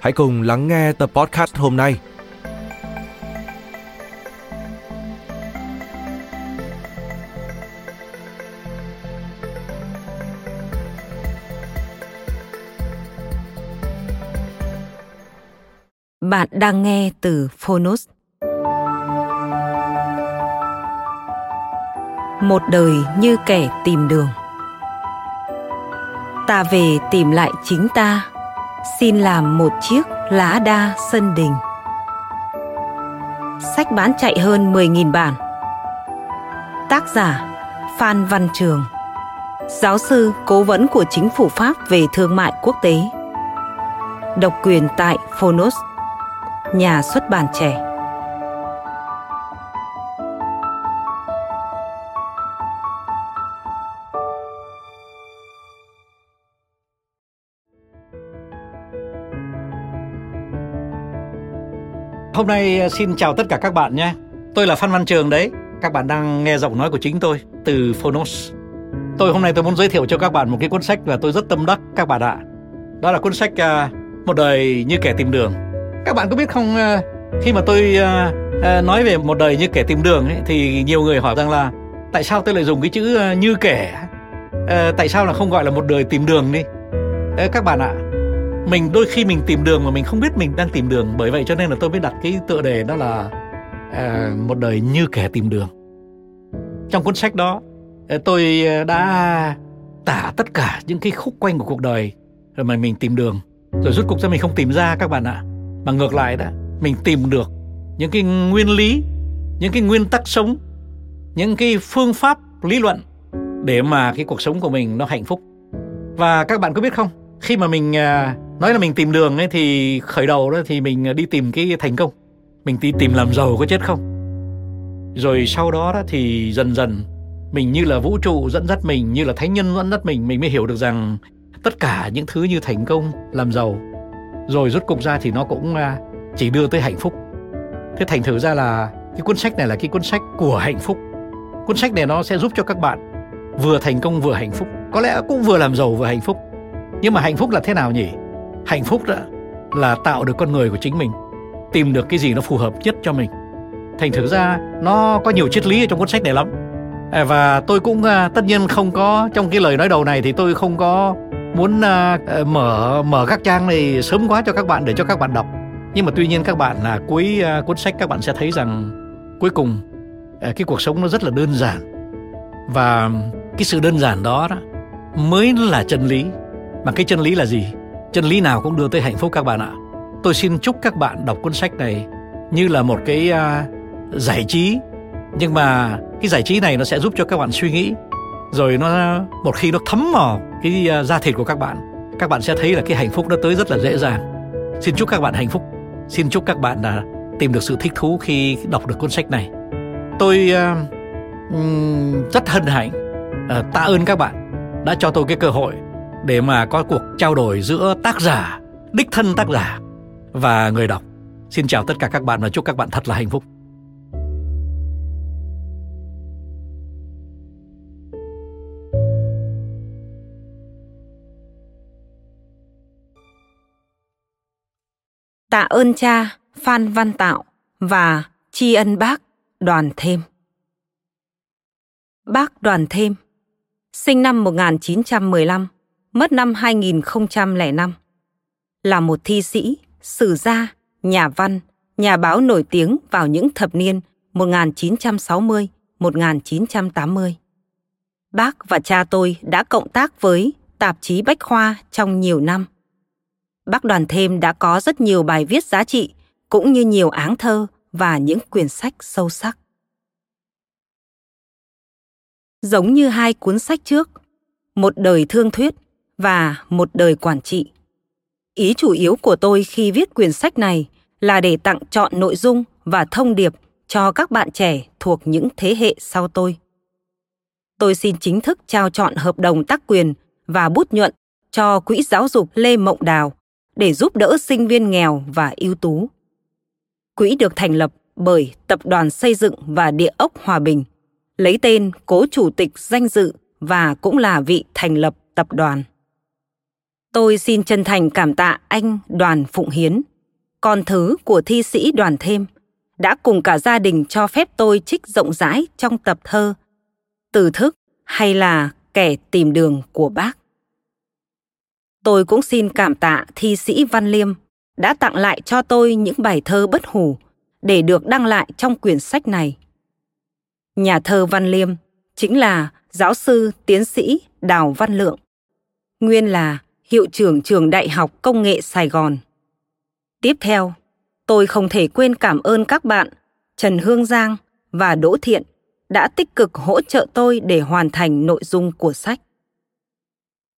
hãy cùng lắng nghe tập podcast hôm nay. Bạn đang nghe từ Phonos. Một đời như kẻ tìm đường. Ta về tìm lại chính ta, xin làm một chiếc lá đa sân đình. Sách bán chạy hơn 10.000 bản. Tác giả Phan Văn Trường Giáo sư cố vấn của chính phủ Pháp về thương mại quốc tế Độc quyền tại Phonos, Nhà xuất bản trẻ Hôm nay ờ, xin chào tất cả các bạn nhé. Tôi là Phan Văn Trường đấy. Các bạn đang nghe giọng nói của chính tôi từ Phonos. Tôi hôm nay tôi muốn giới thiệu cho các bạn một cái cuốn sách và tôi rất tâm đắc các bạn ạ. Đó là cuốn sách uh, Một đời như kẻ tìm đường. Các bạn có biết không uh, khi mà tôi uh, nói về một đời như kẻ tìm đường ấy, thì nhiều người hỏi rằng là tại sao tôi lại dùng cái chữ như kẻ? Tại sao là không gọi là một đời tìm đường đi? Các bạn ạ, mình đôi khi mình tìm đường mà mình không biết mình đang tìm đường. Bởi vậy cho nên là tôi mới đặt cái tựa đề đó là à, một đời như kẻ tìm đường. Trong cuốn sách đó à, tôi à, đã tả tất cả những cái khúc quanh của cuộc đời rồi mà mình tìm đường. Rồi rút cuộc ra mình không tìm ra các bạn ạ? Mà ngược lại đó mình tìm được những cái nguyên lý những cái nguyên tắc sống những cái phương pháp lý luận để mà cái cuộc sống của mình nó hạnh phúc. Và các bạn có biết không? Khi mà mình à, nói là mình tìm đường ấy, thì khởi đầu đó thì mình đi tìm cái thành công. Mình đi tìm làm giàu có chết không? Rồi sau đó đó thì dần dần mình như là vũ trụ dẫn dắt mình, như là thánh nhân dẫn dắt mình mình mới hiểu được rằng tất cả những thứ như thành công, làm giàu, rồi rút cục ra thì nó cũng à, chỉ đưa tới hạnh phúc. Thế thành thử ra là cái cuốn sách này là cái cuốn sách của hạnh phúc. Cuốn sách này nó sẽ giúp cho các bạn vừa thành công vừa hạnh phúc. Có lẽ cũng vừa làm giàu vừa hạnh phúc. Nhưng mà hạnh phúc là thế nào nhỉ? Hạnh phúc đó là tạo được con người của chính mình tìm được cái gì nó phù hợp nhất cho mình. Thành thử ra nó có nhiều triết lý ở trong cuốn sách này lắm. À, và tôi cũng à, tất nhiên không có trong cái lời nói đầu này thì tôi không có muốn à, mở mở các trang này sớm quá cho các bạn để cho các bạn đọc. Nhưng mà tuy nhiên các bạn là cuối cuốn sách các bạn sẽ thấy rằng cuối cùng cái cuộc sống nó rất là đơn giản. Và cái sự đơn giản đó, đó mới là chân lý. Mà cái chân lý là gì? Chân lý nào cũng đưa tới hạnh phúc các bạn ạ. Tôi xin chúc các bạn đọc cuốn sách này như là một cái uh, giải trí. Nhưng mà cái giải trí này nó sẽ giúp cho các bạn suy nghĩ. Rồi nó một khi nó thấm vào cái uh, da thịt của các bạn các bạn sẽ thấy là cái hạnh phúc nó tới rất là dễ dàng. Xin chúc các bạn hạnh phúc. Xin chúc các bạn là tìm được sự thích thú khi đọc được cuốn sách này. Tôi uh, rất hân hạnh uh, tạ ơn các bạn đã cho tôi cái cơ hội để mà có cuộc trao đổi giữa tác giả, đích thân tác giả và người đọc. Xin chào tất cả các bạn và chúc các bạn thật là hạnh phúc. Tạ ơn cha Phan Văn Tạo và tri ân bác Đoàn Thêm. Bác Đoàn Thêm, sinh năm 1915, mất năm 2005. Là một thi sĩ, sử gia, nhà văn, nhà báo nổi tiếng vào những thập niên 1960-1980. Bác và cha tôi đã cộng tác với tạp chí Bách Khoa trong nhiều năm. Bác Đoàn Thêm đã có rất nhiều bài viết giá trị, cũng như nhiều áng thơ và những quyển sách sâu sắc. Giống như hai cuốn sách trước, Một đời thương thuyết và Một đời quản trị. Ý chủ yếu của tôi khi viết quyển sách này là để tặng chọn nội dung và thông điệp cho các bạn trẻ thuộc những thế hệ sau tôi. Tôi xin chính thức trao chọn hợp đồng tác quyền và bút nhuận cho Quỹ Giáo dục Lê Mộng Đào để giúp đỡ sinh viên nghèo và ưu tú. Quỹ được thành lập bởi Tập đoàn Xây dựng và Địa ốc Hòa Bình, lấy tên cố chủ tịch danh dự và cũng là vị thành lập tập đoàn. Tôi xin chân thành cảm tạ anh Đoàn Phụng Hiến, con thứ của thi sĩ Đoàn Thêm, đã cùng cả gia đình cho phép tôi trích rộng rãi trong tập thơ Từ thức hay là kẻ tìm đường của bác. Tôi cũng xin cảm tạ thi sĩ Văn Liêm đã tặng lại cho tôi những bài thơ bất hủ để được đăng lại trong quyển sách này. Nhà thơ Văn Liêm chính là giáo sư tiến sĩ Đào Văn Lượng, nguyên là hiệu trưởng trường Đại học Công nghệ Sài Gòn. Tiếp theo, tôi không thể quên cảm ơn các bạn Trần Hương Giang và Đỗ Thiện đã tích cực hỗ trợ tôi để hoàn thành nội dung của sách.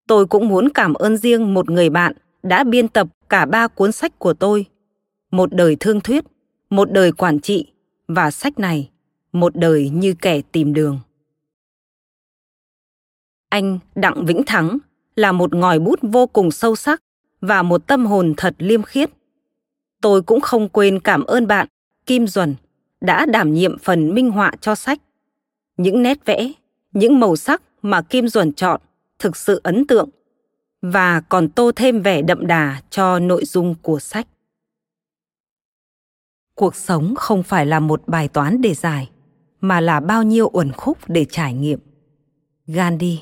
Tôi cũng muốn cảm ơn riêng một người bạn đã biên tập cả ba cuốn sách của tôi. Một đời thương thuyết, một đời quản trị và sách này, một đời như kẻ tìm đường. Anh Đặng Vĩnh Thắng là một ngòi bút vô cùng sâu sắc và một tâm hồn thật liêm khiết. Tôi cũng không quên cảm ơn bạn Kim Duẩn đã đảm nhiệm phần minh họa cho sách. Những nét vẽ, những màu sắc mà Kim Duẩn chọn thực sự ấn tượng và còn tô thêm vẻ đậm đà cho nội dung của sách. Cuộc sống không phải là một bài toán để giải, mà là bao nhiêu uẩn khúc để trải nghiệm. Gandhi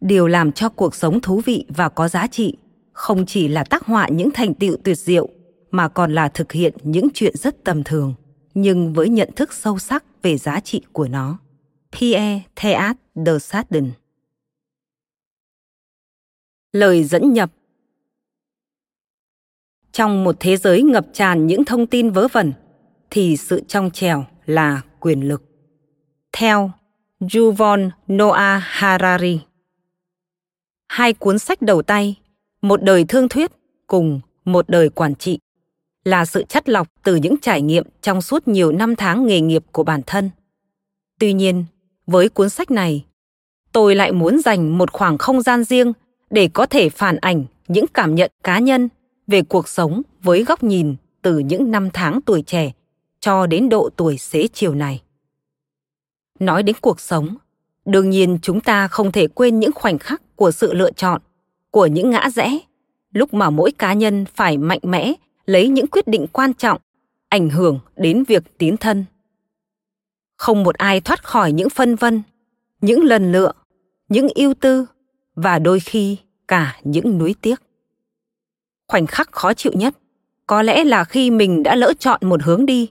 Điều làm cho cuộc sống thú vị và có giá trị không chỉ là tác họa những thành tựu tuyệt diệu mà còn là thực hiện những chuyện rất tầm thường nhưng với nhận thức sâu sắc về giá trị của nó. Pierre Theat de Chardin Lời dẫn nhập Trong một thế giới ngập tràn những thông tin vớ vẩn, thì sự trong trèo là quyền lực. Theo Yuval Noah Harari Hai cuốn sách đầu tay, Một đời thương thuyết cùng Một đời quản trị là sự chắt lọc từ những trải nghiệm trong suốt nhiều năm tháng nghề nghiệp của bản thân. Tuy nhiên, với cuốn sách này, tôi lại muốn dành một khoảng không gian riêng để có thể phản ảnh những cảm nhận cá nhân về cuộc sống với góc nhìn từ những năm tháng tuổi trẻ cho đến độ tuổi xế chiều này. Nói đến cuộc sống, đương nhiên chúng ta không thể quên những khoảnh khắc của sự lựa chọn, của những ngã rẽ, lúc mà mỗi cá nhân phải mạnh mẽ lấy những quyết định quan trọng, ảnh hưởng đến việc tiến thân. Không một ai thoát khỏi những phân vân, những lần lựa, những ưu tư và đôi khi cả những nuối tiếc. Khoảnh khắc khó chịu nhất có lẽ là khi mình đã lỡ chọn một hướng đi,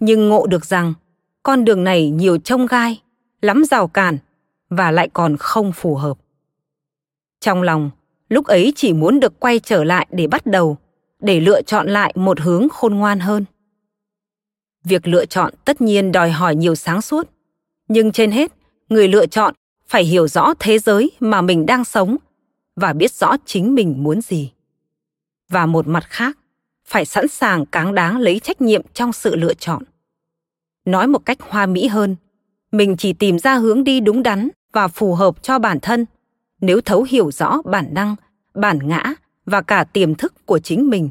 nhưng ngộ được rằng con đường này nhiều trông gai, lắm rào cản và lại còn không phù hợp. Trong lòng, lúc ấy chỉ muốn được quay trở lại để bắt đầu, để lựa chọn lại một hướng khôn ngoan hơn. Việc lựa chọn tất nhiên đòi hỏi nhiều sáng suốt, nhưng trên hết, người lựa chọn phải hiểu rõ thế giới mà mình đang sống và biết rõ chính mình muốn gì. Và một mặt khác, phải sẵn sàng cáng đáng lấy trách nhiệm trong sự lựa chọn. Nói một cách hoa mỹ hơn, mình chỉ tìm ra hướng đi đúng đắn và phù hợp cho bản thân nếu thấu hiểu rõ bản năng, bản ngã và cả tiềm thức của chính mình,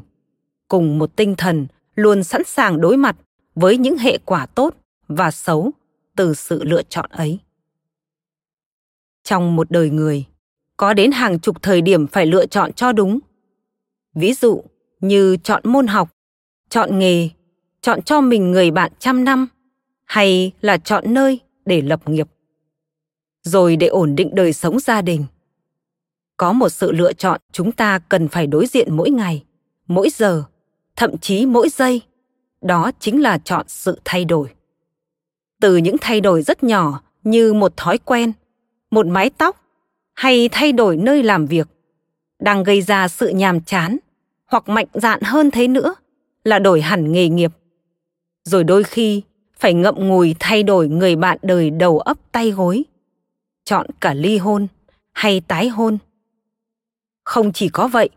cùng một tinh thần luôn sẵn sàng đối mặt với những hệ quả tốt và xấu từ sự lựa chọn ấy. Trong một đời người, có đến hàng chục thời điểm phải lựa chọn cho đúng. Ví dụ như chọn môn học, chọn nghề, chọn cho mình người bạn trăm năm, hay là chọn nơi để lập nghiệp. Rồi để ổn định đời sống gia đình có một sự lựa chọn, chúng ta cần phải đối diện mỗi ngày, mỗi giờ, thậm chí mỗi giây. Đó chính là chọn sự thay đổi. Từ những thay đổi rất nhỏ như một thói quen, một mái tóc, hay thay đổi nơi làm việc, đang gây ra sự nhàm chán hoặc mạnh dạn hơn thế nữa là đổi hẳn nghề nghiệp. Rồi đôi khi phải ngậm ngùi thay đổi người bạn đời đầu ấp tay gối, chọn cả ly hôn hay tái hôn không chỉ có vậy,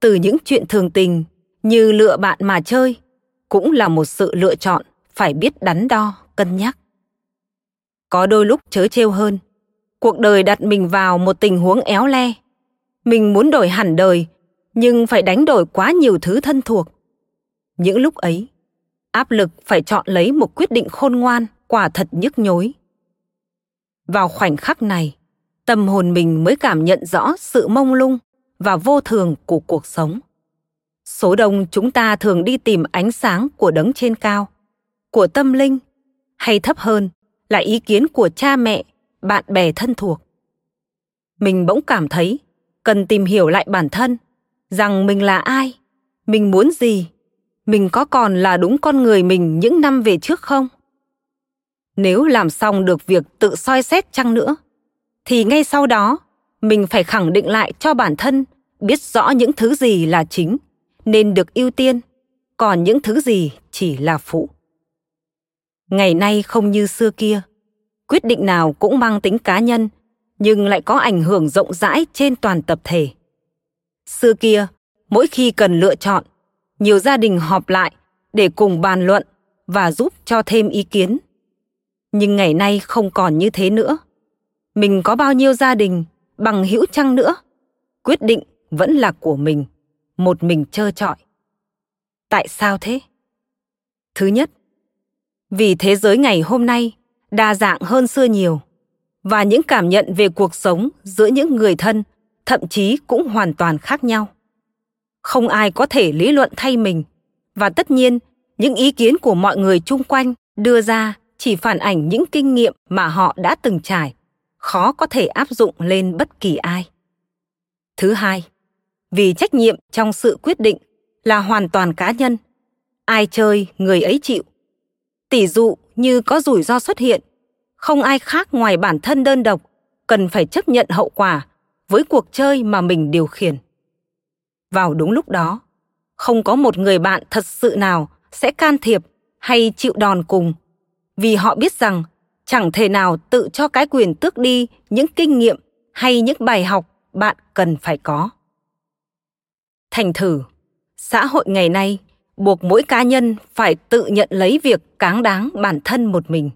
từ những chuyện thường tình như lựa bạn mà chơi cũng là một sự lựa chọn phải biết đắn đo, cân nhắc. Có đôi lúc chớ trêu hơn, cuộc đời đặt mình vào một tình huống éo le. Mình muốn đổi hẳn đời, nhưng phải đánh đổi quá nhiều thứ thân thuộc. Những lúc ấy, áp lực phải chọn lấy một quyết định khôn ngoan, quả thật nhức nhối. Vào khoảnh khắc này, tâm hồn mình mới cảm nhận rõ sự mông lung và vô thường của cuộc sống. Số đông chúng ta thường đi tìm ánh sáng của đấng trên cao, của tâm linh, hay thấp hơn là ý kiến của cha mẹ, bạn bè thân thuộc. Mình bỗng cảm thấy cần tìm hiểu lại bản thân, rằng mình là ai, mình muốn gì, mình có còn là đúng con người mình những năm về trước không? Nếu làm xong được việc tự soi xét chăng nữa, thì ngay sau đó mình phải khẳng định lại cho bản thân biết rõ những thứ gì là chính, nên được ưu tiên. Còn những thứ gì chỉ là phụ. Ngày nay không như xưa kia, quyết định nào cũng mang tính cá nhân, nhưng lại có ảnh hưởng rộng rãi trên toàn tập thể. Xưa kia, mỗi khi cần lựa chọn, nhiều gia đình họp lại để cùng bàn luận và giúp cho thêm ý kiến. Nhưng ngày nay không còn như thế nữa. Mình có bao nhiêu gia đình bằng hữu chăng nữa? Quyết định vẫn là của mình, một mình trơ trọi. Tại sao thế? Thứ nhất, vì thế giới ngày hôm nay đa dạng hơn xưa nhiều, và những cảm nhận về cuộc sống giữa những người thân thậm chí cũng hoàn toàn khác nhau. Không ai có thể lý luận thay mình, và tất nhiên, những ý kiến của mọi người chung quanh đưa ra chỉ phản ảnh những kinh nghiệm mà họ đã từng trải, khó có thể áp dụng lên bất kỳ ai. Thứ hai vì trách nhiệm trong sự quyết định là hoàn toàn cá nhân. Ai chơi, người ấy chịu. Tỷ dụ như có rủi ro xuất hiện, không ai khác ngoài bản thân đơn độc cần phải chấp nhận hậu quả với cuộc chơi mà mình điều khiển. Vào đúng lúc đó, không có một người bạn thật sự nào sẽ can thiệp hay chịu đòn cùng, vì họ biết rằng chẳng thể nào tự cho cái quyền tước đi những kinh nghiệm hay những bài học bạn cần phải có thành thử. Xã hội ngày nay buộc mỗi cá nhân phải tự nhận lấy việc cáng đáng bản thân một mình.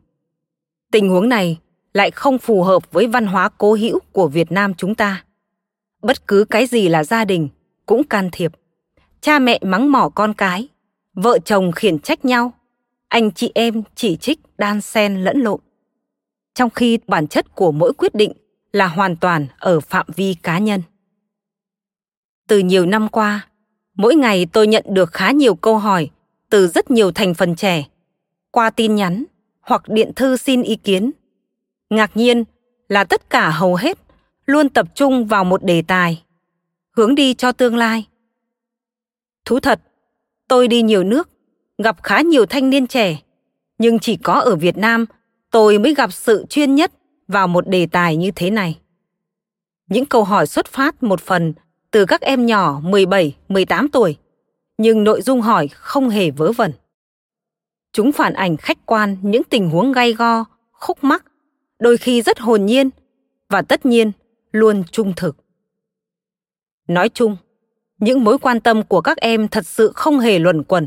Tình huống này lại không phù hợp với văn hóa cố hữu của việt nam chúng ta. Bất cứ cái gì là gia đình cũng can thiệp. Cha mẹ mắng mỏ con cái, vợ chồng khiển trách nhau, anh chị em chỉ trích, đan sen lẫn lộn. Trong khi bản chất của mỗi quyết định là hoàn toàn ở phạm vi cá nhân từ nhiều năm qua, mỗi ngày tôi nhận được khá nhiều câu hỏi từ rất nhiều thành phần trẻ, qua tin nhắn hoặc điện thư xin ý kiến ngạc nhiên là tất cả hầu hết luôn tập trung vào một đề tài, hướng đi cho tương lai thú thật, tôi đi nhiều nước, gặp khá nhiều thanh niên trẻ, nhưng chỉ có ở việt nam tôi mới gặp sự chuyên nhất vào một đề tài như thế này. Những câu hỏi xuất phát một phần từ các em nhỏ 17, 18 tuổi, nhưng nội dung hỏi không hề vớ vẩn. Chúng phản ảnh khách quan những tình huống gay go, khúc mắc, đôi khi rất hồn nhiên và tất nhiên luôn trung thực. Nói chung, những mối quan tâm của các em thật sự không hề luẩn quẩn.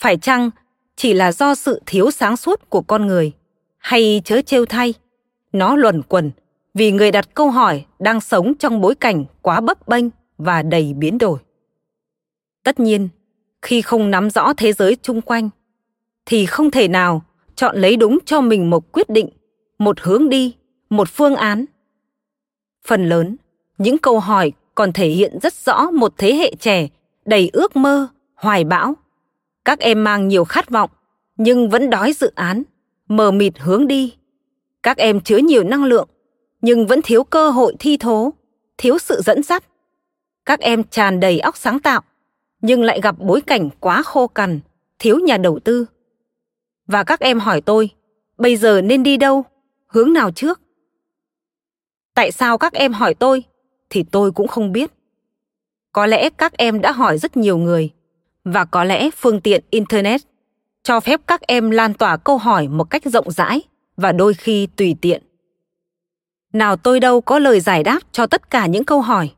Phải chăng chỉ là do sự thiếu sáng suốt của con người hay chớ trêu thay nó luẩn quẩn vì người đặt câu hỏi đang sống trong bối cảnh quá bấp bênh và đầy biến đổi. Tất nhiên, khi không nắm rõ thế giới chung quanh, thì không thể nào chọn lấy đúng cho mình một quyết định, một hướng đi, một phương án. Phần lớn, những câu hỏi còn thể hiện rất rõ một thế hệ trẻ đầy ước mơ, hoài bão. Các em mang nhiều khát vọng, nhưng vẫn đói dự án, mờ mịt hướng đi. Các em chứa nhiều năng lượng, nhưng vẫn thiếu cơ hội thi thố, thiếu sự dẫn dắt các em tràn đầy óc sáng tạo nhưng lại gặp bối cảnh quá khô cằn, thiếu nhà đầu tư. Và các em hỏi tôi, bây giờ nên đi đâu, hướng nào trước? Tại sao các em hỏi tôi thì tôi cũng không biết. Có lẽ các em đã hỏi rất nhiều người và có lẽ phương tiện internet cho phép các em lan tỏa câu hỏi một cách rộng rãi và đôi khi tùy tiện. Nào tôi đâu có lời giải đáp cho tất cả những câu hỏi.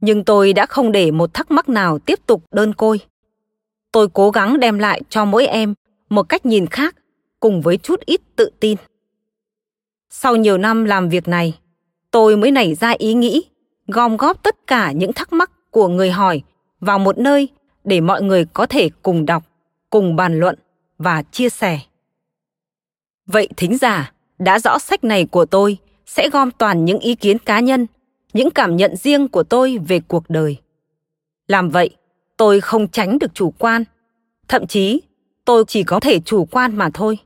Nhưng tôi đã không để một thắc mắc nào tiếp tục đơn côi. Tôi cố gắng đem lại cho mỗi em một cách nhìn khác cùng với chút ít tự tin. Sau nhiều năm làm việc này, tôi mới nảy ra ý nghĩ gom góp tất cả những thắc mắc của người hỏi vào một nơi để mọi người có thể cùng đọc, cùng bàn luận và chia sẻ. Vậy thính giả đã rõ sách này của tôi sẽ gom toàn những ý kiến cá nhân, những cảm nhận riêng của tôi về cuộc đời. Làm vậy, tôi không tránh được chủ quan, thậm chí tôi chỉ có thể chủ quan mà thôi.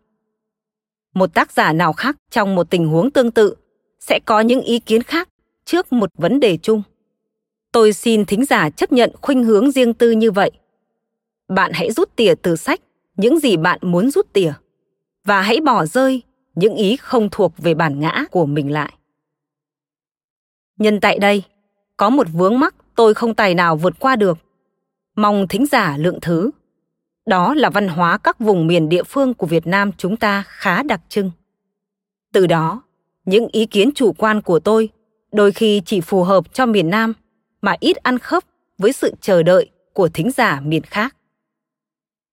Một tác giả nào khác trong một tình huống tương tự sẽ có những ý kiến khác trước một vấn đề chung tôi xin thính giả chấp nhận khuynh hướng riêng tư như vậy bạn hãy rút tỉa từ sách những gì bạn muốn rút tỉa và hãy bỏ rơi những ý không thuộc về bản ngã của mình lại nhân tại đây, có một vướng mắc tôi không tài nào vượt qua được. Mong thính giả lượng thứ. Đó là văn hóa các vùng miền địa phương của việt nam chúng ta khá đặc trưng. Từ đó, những ý kiến chủ quan của tôi đôi khi chỉ phù hợp cho miền Nam mà ít ăn khớp với sự chờ đợi của thính giả miền khác.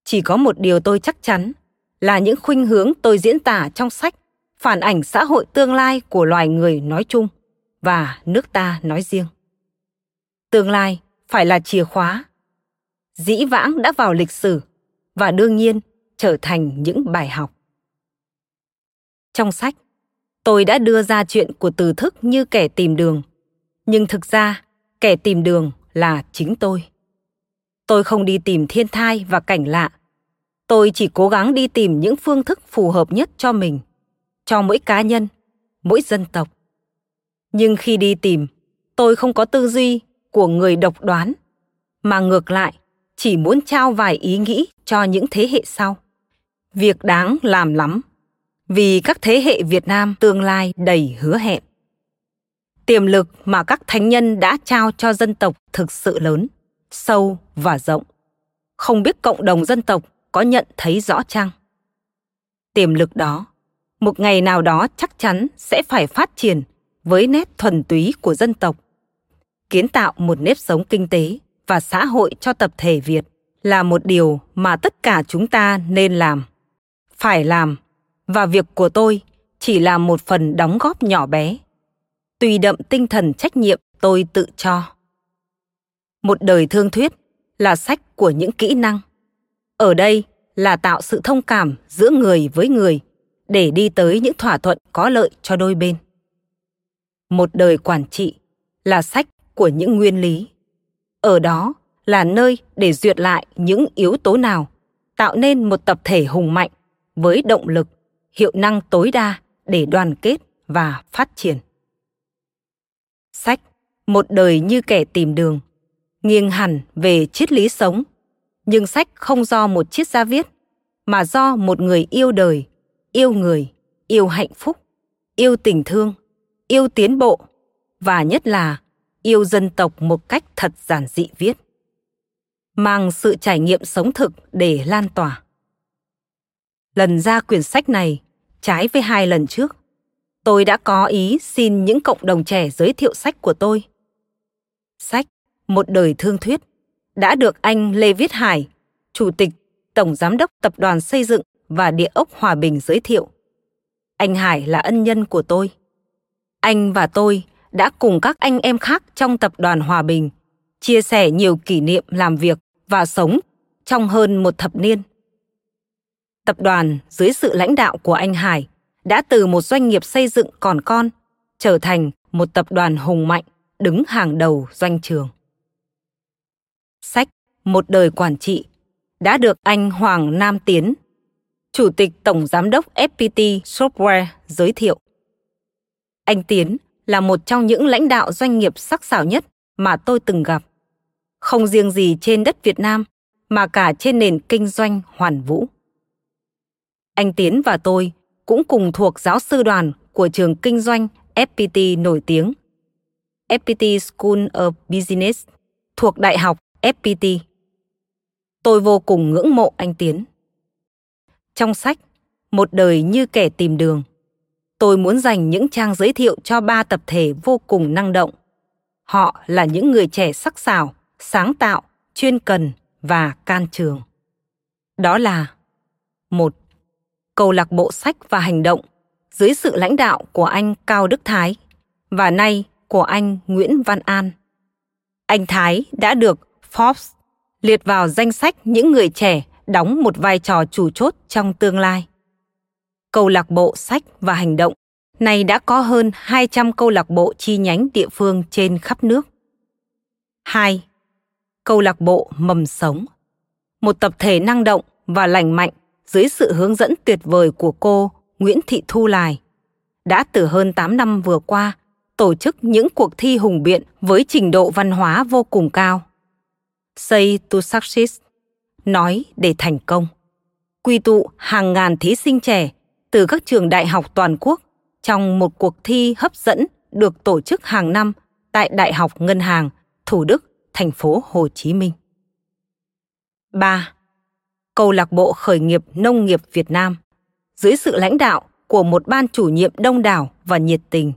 Chỉ có một điều tôi chắc chắn là những khuynh hướng tôi diễn tả trong sách phản ảnh xã hội tương lai của loài người nói chung và nước ta nói riêng. Tương lai phải là chìa khóa. Dĩ vãng đã vào lịch sử và đương nhiên trở thành những bài học. Trong sách, tôi đã đưa ra chuyện của từ thức như kẻ tìm đường nhưng thực ra kẻ tìm đường là chính tôi tôi không đi tìm thiên thai và cảnh lạ tôi chỉ cố gắng đi tìm những phương thức phù hợp nhất cho mình cho mỗi cá nhân mỗi dân tộc nhưng khi đi tìm tôi không có tư duy của người độc đoán mà ngược lại chỉ muốn trao vài ý nghĩ cho những thế hệ sau việc đáng làm lắm vì các thế hệ Việt Nam tương lai đầy hứa hẹn. Tiềm lực mà các thánh nhân đã trao cho dân tộc thực sự lớn, sâu và rộng. Không biết cộng đồng dân tộc có nhận thấy rõ chăng? Tiềm lực đó, một ngày nào đó chắc chắn sẽ phải phát triển với nét thuần túy của dân tộc. Kiến tạo một nếp sống kinh tế và xã hội cho tập thể Việt là một điều mà tất cả chúng ta nên làm. Phải làm và việc của tôi chỉ là một phần đóng góp nhỏ bé, tùy đậm tinh thần trách nhiệm tôi tự cho một đời thương thuyết là sách của những kỹ năng ở đây là tạo sự thông cảm giữa người với người để đi tới những thỏa thuận có lợi cho đôi bên một đời quản trị là sách của những nguyên lý. Ở đó là nơi để duyệt lại những yếu tố nào tạo nên một tập thể hùng mạnh với động lực hiệu năng tối đa để đoàn kết và phát triển. Sách Một đời như kẻ tìm đường nghiêng hẳn về triết lý sống, nhưng sách không do một triết gia viết, mà do một người yêu đời, yêu người, yêu hạnh phúc, yêu tình thương, yêu tiến bộ và nhất là yêu dân tộc một cách thật giản dị viết. Mang sự trải nghiệm sống thực để lan tỏa. Lần ra quyển sách này, trái với hai lần trước, tôi đã có ý xin những cộng đồng trẻ giới thiệu sách của tôi. Sách Một đời thương thuyết đã được anh Lê Viết Hải, Chủ tịch, Tổng Giám đốc Tập đoàn Xây dựng và Địa ốc Hòa Bình giới thiệu. Anh Hải là ân nhân của tôi. Anh và tôi đã cùng các anh em khác trong Tập đoàn Hòa Bình chia sẻ nhiều kỷ niệm làm việc và sống trong hơn một thập niên tập đoàn dưới sự lãnh đạo của anh Hải đã từ một doanh nghiệp xây dựng còn con trở thành một tập đoàn hùng mạnh đứng hàng đầu doanh trường. Sách Một đời quản trị đã được anh Hoàng Nam Tiến, Chủ tịch Tổng Giám đốc FPT Software giới thiệu. Anh Tiến là một trong những lãnh đạo doanh nghiệp sắc sảo nhất mà tôi từng gặp. không riêng gì trên đất Việt Nam mà cả trên nền kinh doanh hoàn vũ. Anh Tiến và tôi cũng cùng thuộc giáo sư đoàn của trường kinh doanh FPT nổi tiếng, FPT School of Business thuộc Đại học FPT. Tôi vô cùng ngưỡng mộ anh Tiến. Trong sách Một đời như kẻ tìm đường, tôi muốn dành những trang giới thiệu cho ba tập thể vô cùng năng động. Họ là những người trẻ sắc sảo, sáng tạo, chuyên cần và can trường. Đó là một Câu lạc bộ sách và hành động dưới sự lãnh đạo của anh Cao Đức Thái và nay của anh Nguyễn Văn An. Anh Thái đã được Forbes liệt vào danh sách những người trẻ đóng một vai trò chủ chốt trong tương lai. Câu lạc bộ sách và hành động này đã có hơn 200 câu lạc bộ chi nhánh địa phương trên khắp nước. 2. Câu lạc bộ mầm sống Một tập thể năng động và lành mạnh dưới sự hướng dẫn tuyệt vời của cô Nguyễn Thị Thu Lài đã từ hơn 8 năm vừa qua tổ chức những cuộc thi hùng biện với trình độ văn hóa vô cùng cao. Say to success, nói để thành công. Quy tụ hàng ngàn thí sinh trẻ từ các trường đại học toàn quốc trong một cuộc thi hấp dẫn được tổ chức hàng năm tại Đại học Ngân hàng, Thủ Đức, thành phố Hồ Chí Minh. 3. Câu lạc bộ khởi nghiệp nông nghiệp Việt Nam dưới sự lãnh đạo của một ban chủ nhiệm đông đảo và nhiệt tình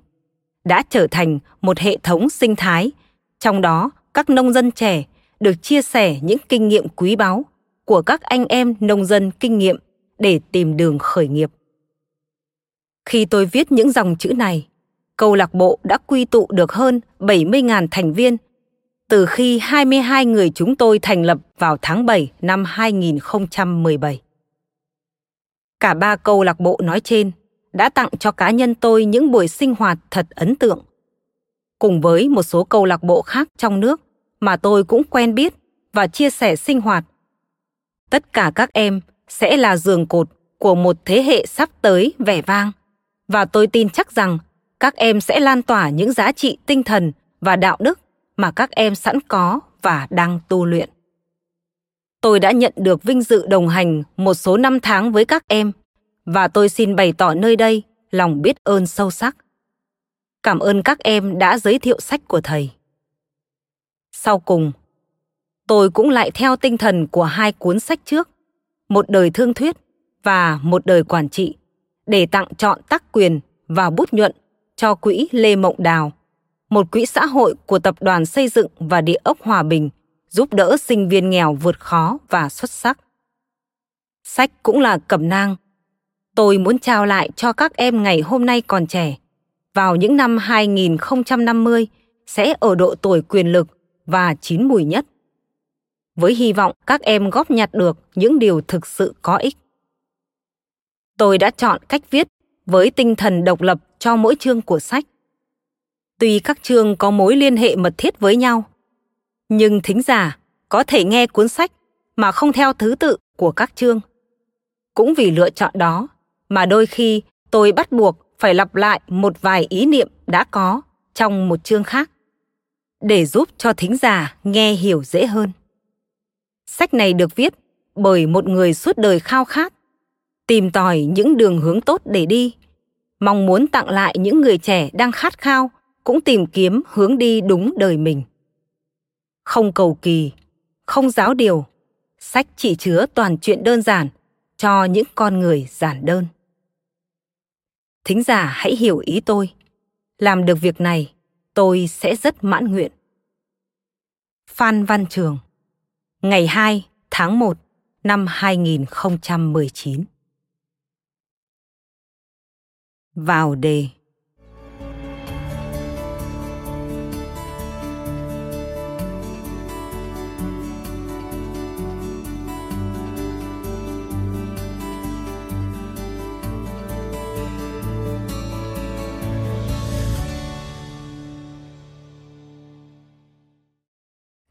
đã trở thành một hệ thống sinh thái trong đó các nông dân trẻ được chia sẻ những kinh nghiệm quý báu của các anh em nông dân kinh nghiệm để tìm đường khởi nghiệp. Khi tôi viết những dòng chữ này, câu lạc bộ đã quy tụ được hơn 70.000 thành viên từ khi 22 người chúng tôi thành lập vào tháng 7 năm 2017. Cả ba câu lạc bộ nói trên đã tặng cho cá nhân tôi những buổi sinh hoạt thật ấn tượng. Cùng với một số câu lạc bộ khác trong nước mà tôi cũng quen biết và chia sẻ sinh hoạt. Tất cả các em sẽ là giường cột của một thế hệ sắp tới vẻ vang và tôi tin chắc rằng các em sẽ lan tỏa những giá trị tinh thần và đạo đức mà các em sẵn có và đang tu luyện. Tôi đã nhận được vinh dự đồng hành một số năm tháng với các em và tôi xin bày tỏ nơi đây lòng biết ơn sâu sắc. Cảm ơn các em đã giới thiệu sách của thầy. Sau cùng, tôi cũng lại theo tinh thần của hai cuốn sách trước, Một đời thương thuyết và Một đời quản trị, để tặng chọn tác quyền và bút nhuận cho quỹ Lê Mộng Đào, một quỹ xã hội của Tập đoàn Xây dựng và Địa ốc Hòa Bình, giúp đỡ sinh viên nghèo vượt khó và xuất sắc. Sách cũng là cẩm nang. Tôi muốn trao lại cho các em ngày hôm nay còn trẻ, vào những năm 2050 sẽ ở độ tuổi quyền lực và chín mùi nhất. Với hy vọng các em góp nhặt được những điều thực sự có ích. Tôi đã chọn cách viết với tinh thần độc lập cho mỗi chương của sách. Tuy các chương có mối liên hệ mật thiết với nhau, nhưng thính giả có thể nghe cuốn sách mà không theo thứ tự của các chương. Cũng vì lựa chọn đó mà đôi khi tôi bắt buộc phải lặp lại một vài ý niệm đã có trong một chương khác để giúp cho thính giả nghe hiểu dễ hơn. Sách này được viết bởi một người suốt đời khao khát, tìm tòi những đường hướng tốt để đi, mong muốn tặng lại những người trẻ đang khát khao cũng tìm kiếm hướng đi đúng đời mình. Không cầu kỳ, không giáo điều, sách chỉ chứa toàn chuyện đơn giản cho những con người giản đơn. Thính giả hãy hiểu ý tôi. Làm được việc này, tôi sẽ rất mãn nguyện. Phan Văn Trường Ngày 2 tháng 1 năm 2019 vào đề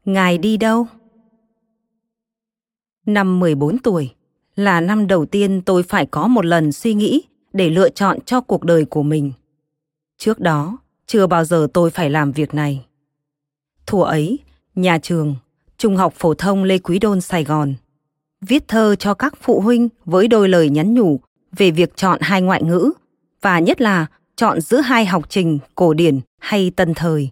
Ngài đi đâu? Năm 14 tuổi là năm đầu tiên tôi phải có một lần suy nghĩ để lựa chọn cho cuộc đời của mình. Trước đó, chưa bao giờ tôi phải làm việc này. Thủa ấy, nhà trường, Trung học phổ thông Lê Quý Đôn Sài Gòn. Viết thơ cho các phụ huynh với đôi lời nhắn nhủ về việc chọn hai ngoại ngữ và nhất là chọn giữa hai học trình cổ điển hay tân thời.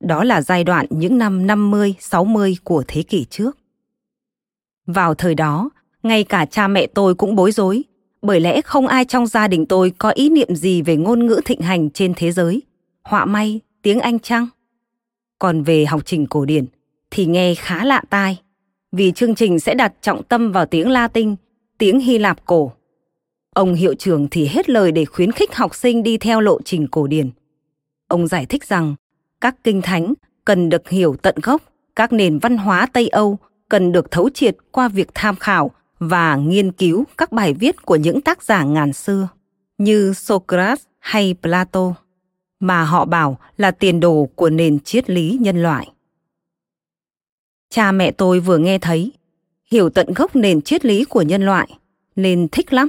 Đó là giai đoạn những năm 50, 60 của thế kỷ trước. Vào thời đó, ngay cả cha mẹ tôi cũng bối rối, bởi lẽ không ai trong gia đình tôi có ý niệm gì về ngôn ngữ thịnh hành trên thế giới, họa may, tiếng Anh chăng? Còn về học trình cổ điển thì nghe khá lạ tai, vì chương trình sẽ đặt trọng tâm vào tiếng Latin, tiếng Hy Lạp cổ. Ông hiệu trưởng thì hết lời để khuyến khích học sinh đi theo lộ trình cổ điển. Ông giải thích rằng các kinh thánh cần được hiểu tận gốc, các nền văn hóa Tây Âu cần được thấu triệt qua việc tham khảo và nghiên cứu các bài viết của những tác giả ngàn xưa như Socrates hay Plato mà họ bảo là tiền đồ của nền triết lý nhân loại. Cha mẹ tôi vừa nghe thấy, hiểu tận gốc nền triết lý của nhân loại, nên thích lắm.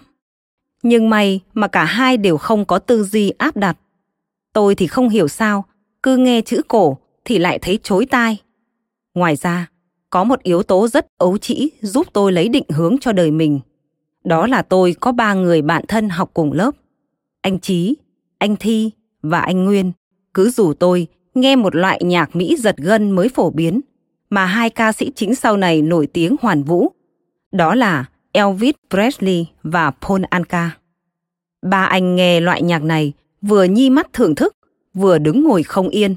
Nhưng may mà cả hai đều không có tư duy áp đặt. Tôi thì không hiểu sao, cứ nghe chữ cổ thì lại thấy chối tai. Ngoài ra, có một yếu tố rất ấu trĩ giúp tôi lấy định hướng cho đời mình. Đó là tôi có ba người bạn thân học cùng lớp. Anh Trí, anh Thi và anh Nguyên cứ rủ tôi nghe một loại nhạc Mỹ giật gân mới phổ biến mà hai ca sĩ chính sau này nổi tiếng hoàn vũ. Đó là Elvis Presley và Paul Anka. Ba anh nghe loại nhạc này vừa nhi mắt thưởng thức, vừa đứng ngồi không yên.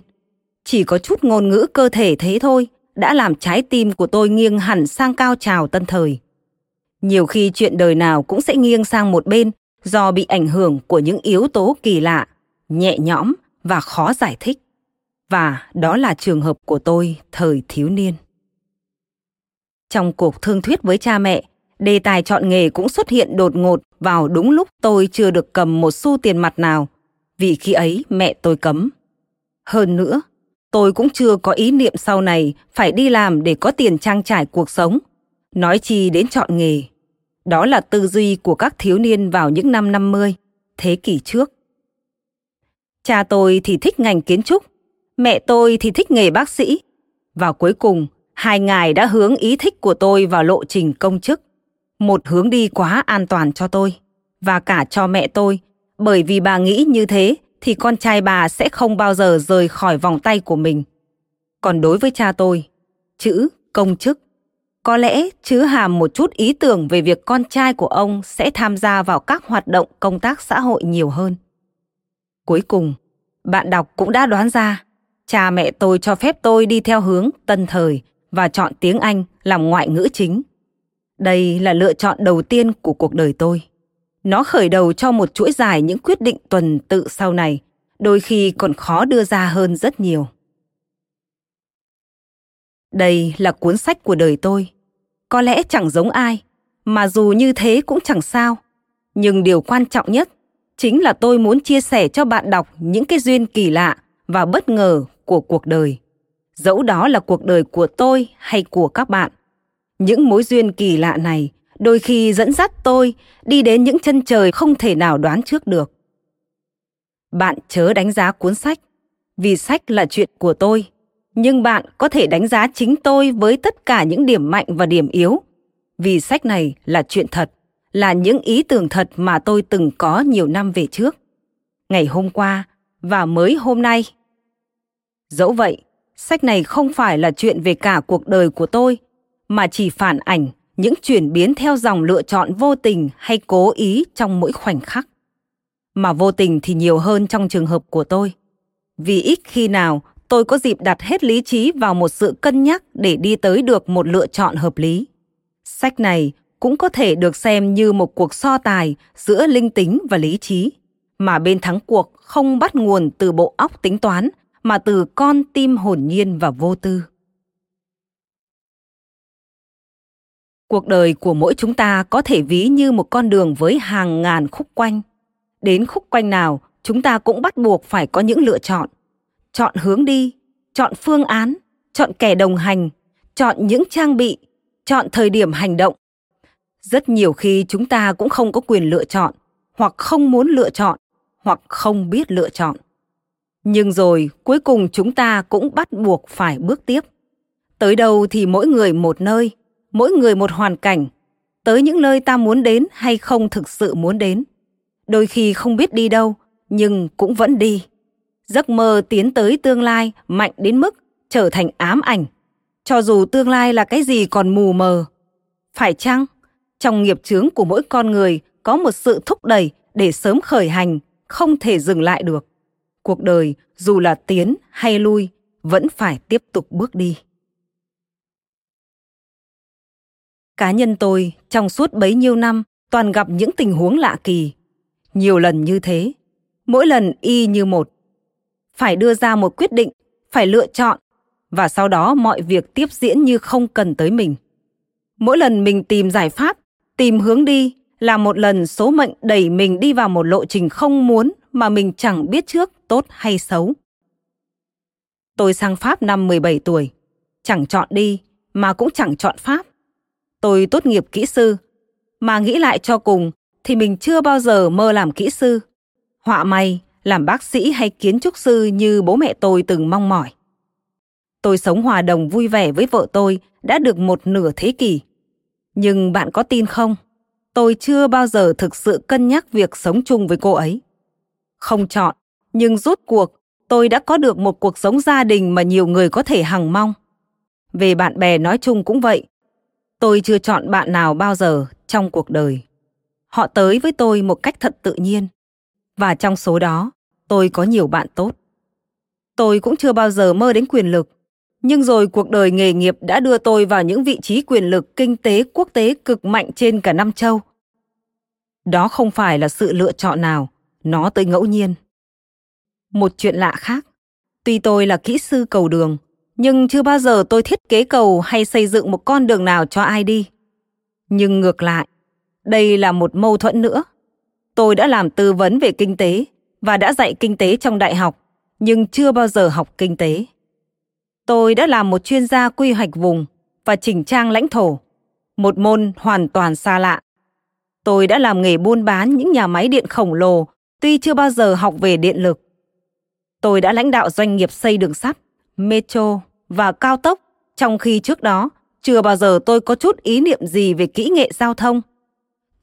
Chỉ có chút ngôn ngữ cơ thể thế thôi đã làm trái tim của tôi nghiêng hẳn sang cao trào tân thời. Nhiều khi chuyện đời nào cũng sẽ nghiêng sang một bên do bị ảnh hưởng của những yếu tố kỳ lạ, nhẹ nhõm và khó giải thích. Và đó là trường hợp của tôi thời thiếu niên. Trong cuộc thương thuyết với cha mẹ, đề tài chọn nghề cũng xuất hiện đột ngột vào đúng lúc tôi chưa được cầm một xu tiền mặt nào, vì khi ấy mẹ tôi cấm. Hơn nữa, tôi cũng chưa có ý niệm sau này phải đi làm để có tiền trang trải cuộc sống. Nói chi đến chọn nghề. Đó là tư duy của các thiếu niên vào những năm 50, thế kỷ trước. Cha tôi thì thích ngành kiến trúc, mẹ tôi thì thích nghề bác sĩ. Và cuối cùng, hai ngài đã hướng ý thích của tôi vào lộ trình công chức. Một hướng đi quá an toàn cho tôi, và cả cho mẹ tôi, bởi vì bà nghĩ như thế thì con trai bà sẽ không bao giờ rời khỏi vòng tay của mình. Còn đối với cha tôi, chữ công chức có lẽ chứa hàm một chút ý tưởng về việc con trai của ông sẽ tham gia vào các hoạt động công tác xã hội nhiều hơn. Cuối cùng, bạn đọc cũng đã đoán ra, cha mẹ tôi cho phép tôi đi theo hướng tân thời và chọn tiếng Anh làm ngoại ngữ chính. Đây là lựa chọn đầu tiên của cuộc đời tôi. Nó khởi đầu cho một chuỗi dài những quyết định tuần tự sau này, đôi khi còn khó đưa ra hơn rất nhiều. Đây là cuốn sách của đời tôi. Có lẽ chẳng giống ai, mà dù như thế cũng chẳng sao. Nhưng điều quan trọng nhất chính là tôi muốn chia sẻ cho bạn đọc những cái duyên kỳ lạ và bất ngờ của cuộc đời. Dẫu đó là cuộc đời của tôi hay của các bạn. Những mối duyên kỳ lạ này đôi khi dẫn dắt tôi đi đến những chân trời không thể nào đoán trước được. Bạn chớ đánh giá cuốn sách, vì sách là chuyện của tôi, nhưng bạn có thể đánh giá chính tôi với tất cả những điểm mạnh và điểm yếu, vì sách này là chuyện thật, là những ý tưởng thật mà tôi từng có nhiều năm về trước, ngày hôm qua và mới hôm nay. Dẫu vậy, sách này không phải là chuyện về cả cuộc đời của tôi, mà chỉ phản ảnh những chuyển biến theo dòng lựa chọn vô tình hay cố ý trong mỗi khoảnh khắc. Mà vô tình thì nhiều hơn trong trường hợp của tôi. Vì ít khi nào tôi có dịp đặt hết lý trí vào một sự cân nhắc để đi tới được một lựa chọn hợp lý. Sách này cũng có thể được xem như một cuộc so tài giữa linh tính và lý trí, mà bên thắng cuộc không bắt nguồn từ bộ óc tính toán, mà từ con tim hồn nhiên và vô tư. Cuộc đời của mỗi chúng ta có thể ví như một con đường với hàng ngàn khúc quanh. Đến khúc quanh nào chúng ta cũng bắt buộc phải có những lựa chọn. Chọn hướng đi chọn phương án chọn kẻ đồng hành chọn những trang bị chọn thời điểm hành động. Rất nhiều khi chúng ta cũng không có quyền lựa chọn hoặc không muốn lựa chọn hoặc không biết lựa chọn. Nhưng rồi cuối cùng chúng ta cũng bắt buộc phải bước tiếp. Tới đâu thì mỗi người một nơi, mỗi người một hoàn cảnh, tới những nơi ta muốn đến hay không thực sự muốn đến. Đôi khi không biết đi đâu, nhưng cũng vẫn đi. Giấc mơ tiến tới tương lai mạnh đến mức trở thành ám ảnh, cho dù tương lai là cái gì còn mù mờ. Phải chăng, trong nghiệp chướng của mỗi con người có một sự thúc đẩy để sớm khởi hành, không thể dừng lại được. Cuộc đời dù là tiến hay lui vẫn phải tiếp tục bước đi. Cá nhân tôi trong suốt bấy nhiêu năm toàn gặp những tình huống lạ kỳ. Nhiều lần như thế, mỗi lần y như một. Phải đưa ra một quyết định, phải lựa chọn và sau đó mọi việc tiếp diễn như không cần tới mình. Mỗi lần mình tìm giải pháp, tìm hướng đi là một lần số mệnh đẩy mình đi vào một lộ trình không muốn mà mình chẳng biết trước tốt hay xấu. Tôi sang Pháp năm 17 tuổi, chẳng chọn đi mà cũng chẳng chọn Pháp. Tôi tốt nghiệp kỹ sư, mà nghĩ lại cho cùng thì mình chưa bao giờ mơ làm kỹ sư. Họa may, làm bác sĩ hay kiến trúc sư như bố mẹ tôi từng mong mỏi. Tôi sống hòa đồng vui vẻ với vợ tôi đã được một nửa thế kỷ. Nhưng bạn có tin không? Tôi chưa bao giờ thực sự cân nhắc việc sống chung với cô ấy. Không chọn, nhưng rốt cuộc tôi đã có được một cuộc sống gia đình mà nhiều người có thể hằng mong. Về bạn bè nói chung cũng vậy. Tôi chưa chọn bạn nào bao giờ trong cuộc đời. Họ tới với tôi một cách thật tự nhiên. Và trong số đó, tôi có nhiều bạn tốt. Tôi cũng chưa bao giờ mơ đến quyền lực. Nhưng rồi cuộc đời nghề nghiệp đã đưa tôi vào những vị trí quyền lực kinh tế quốc tế cực mạnh trên cả năm châu. Đó không phải là sự lựa chọn nào, nó tới ngẫu nhiên. Một chuyện lạ khác, tuy tôi là kỹ sư cầu đường, nhưng chưa bao giờ tôi thiết kế cầu hay xây dựng một con đường nào cho ai đi. Nhưng ngược lại, đây là một mâu thuẫn nữa. Tôi đã làm tư vấn về kinh tế và đã dạy kinh tế trong đại học, nhưng chưa bao giờ học kinh tế. Tôi đã làm một chuyên gia quy hoạch vùng và chỉnh trang lãnh thổ, một môn hoàn toàn xa lạ. Tôi đã làm nghề buôn bán những nhà máy điện khổng lồ, tuy chưa bao giờ học về điện lực. Tôi đã lãnh đạo doanh nghiệp xây đường sắt, metro và cao tốc, trong khi trước đó chưa bao giờ tôi có chút ý niệm gì về kỹ nghệ giao thông.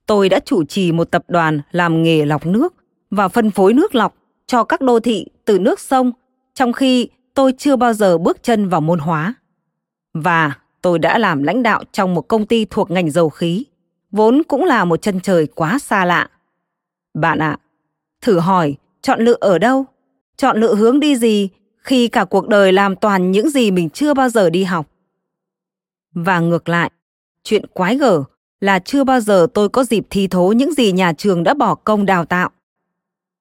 Tôi đã chủ trì một tập đoàn làm nghề lọc nước và phân phối nước lọc cho các đô thị từ nước sông, trong khi tôi chưa bao giờ bước chân vào môn hóa. Và tôi đã làm lãnh đạo trong một công ty thuộc ngành dầu khí, vốn cũng là một chân trời quá xa lạ. Bạn ạ, à, thử hỏi chọn lựa ở đâu? Chọn lựa hướng đi gì khi cả cuộc đời làm toàn những gì mình chưa bao giờ đi học? Và ngược lại, chuyện quái gở là chưa bao giờ tôi có dịp thi thố những gì nhà trường đã bỏ công đào tạo.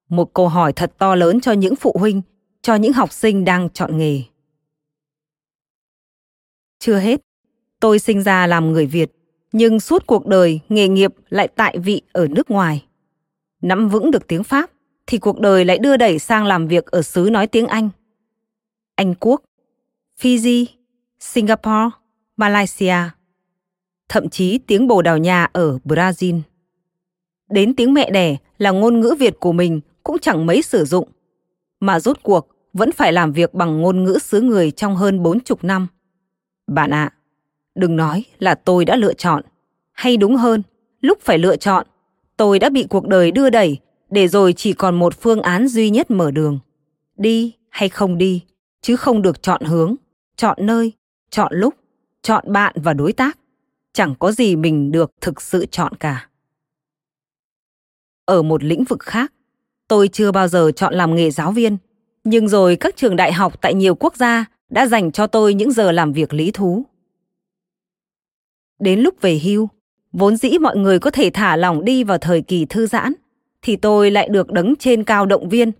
Một câu hỏi thật to lớn cho những phụ huynh, cho những học sinh đang chọn nghề. Chưa hết, tôi sinh ra làm người Việt, nhưng suốt cuộc đời nghề nghiệp lại tại vị ở nước ngoài. Nắm vững được tiếng Pháp thì cuộc đời lại đưa đẩy sang làm việc ở xứ nói tiếng Anh. Anh Quốc, Fiji, Singapore, Malaysia, thậm chí tiếng Bồ Đào Nha ở Brazil. Đến tiếng mẹ đẻ là ngôn ngữ Việt của mình cũng chẳng mấy sử dụng, mà rốt cuộc vẫn phải làm việc bằng ngôn ngữ xứ người trong hơn bốn chục năm. Bạn ạ, à, đừng nói là tôi đã lựa chọn, hay đúng hơn, lúc phải lựa chọn, tôi đã bị cuộc đời đưa đẩy để rồi chỉ còn một phương án duy nhất mở đường. Đi hay không đi, chứ không được chọn hướng, chọn nơi, chọn lúc, chọn bạn và đối tác. Chẳng có gì mình được thực sự chọn cả. Ở một lĩnh vực khác, tôi chưa bao giờ chọn làm nghề giáo viên, nhưng rồi các trường đại học tại nhiều quốc gia đã dành cho tôi những giờ làm việc lý thú. Đến lúc về hưu, vốn dĩ mọi người có thể thả lỏng đi vào thời kỳ thư giãn, thì tôi lại được đứng trên cao động viên.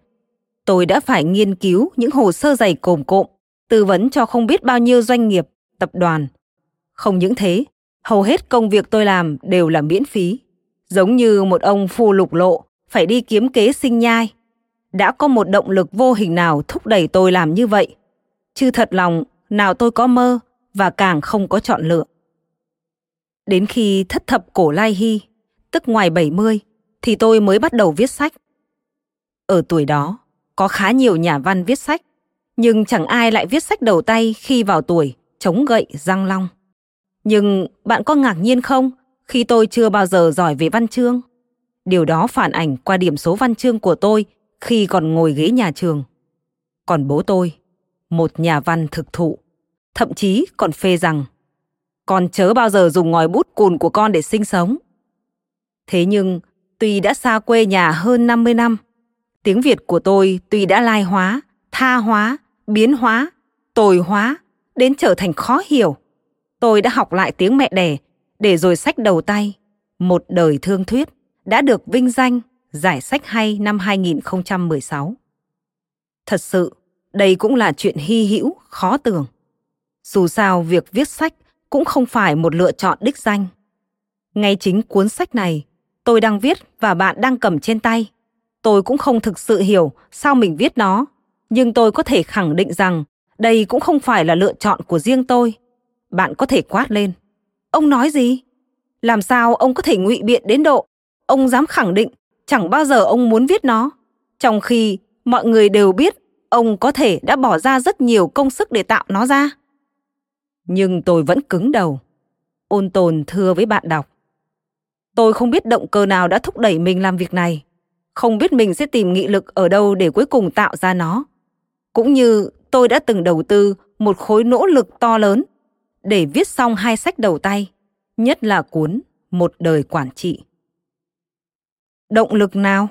Tôi đã phải nghiên cứu những hồ sơ dày cồm cộm, tư vấn cho không biết bao nhiêu doanh nghiệp, tập đoàn. Không những thế, hầu hết công việc tôi làm đều là miễn phí, giống như một ông phu lục lộ phải đi kiếm kế sinh nhai. Đã có một động lực vô hình nào thúc đẩy tôi làm như vậy, chứ thật lòng nào tôi có mơ và càng không có chọn lựa. Đến khi thất thập cổ lai hy, tức ngoài 70, thì tôi mới bắt đầu viết sách. Ở tuổi đó, có khá nhiều nhà văn viết sách, nhưng chẳng ai lại viết sách đầu tay khi vào tuổi chống gậy răng long. Nhưng bạn có ngạc nhiên không khi tôi chưa bao giờ giỏi về văn chương? Điều đó phản ảnh qua điểm số văn chương của tôi khi còn ngồi ghế nhà trường. Còn bố tôi, một nhà văn thực thụ, thậm chí còn phê rằng con chớ bao giờ dùng ngòi bút cùn của con để sinh sống. Thế nhưng, tuy đã xa quê nhà hơn 50 năm, tiếng Việt của tôi tuy đã lai hóa, tha hóa, biến hóa, tồi hóa, đến trở thành khó hiểu. Tôi đã học lại tiếng mẹ đẻ, để rồi sách đầu tay, một đời thương thuyết, đã được vinh danh giải sách hay năm 2016. Thật sự, đây cũng là chuyện hy hữu, khó tưởng. Dù sao việc viết sách cũng không phải một lựa chọn đích danh. Ngay chính cuốn sách này, tôi đang viết và bạn đang cầm trên tay. Tôi cũng không thực sự hiểu sao mình viết nó, nhưng tôi có thể khẳng định rằng đây cũng không phải là lựa chọn của riêng tôi. Bạn có thể quát lên. Ông nói gì? Làm sao ông có thể ngụy biện đến độ ông dám khẳng định chẳng bao giờ ông muốn viết nó, trong khi mọi người đều biết ông có thể đã bỏ ra rất nhiều công sức để tạo nó ra. Nhưng tôi vẫn cứng đầu. Ôn tồn thưa với bạn đọc. Tôi không biết động cơ nào đã thúc đẩy mình làm việc này. Không biết mình sẽ tìm nghị lực ở đâu để cuối cùng tạo ra nó. Cũng như tôi đã từng đầu tư một khối nỗ lực to lớn để viết xong hai sách đầu tay, nhất là cuốn Một đời quản trị. Động lực nào?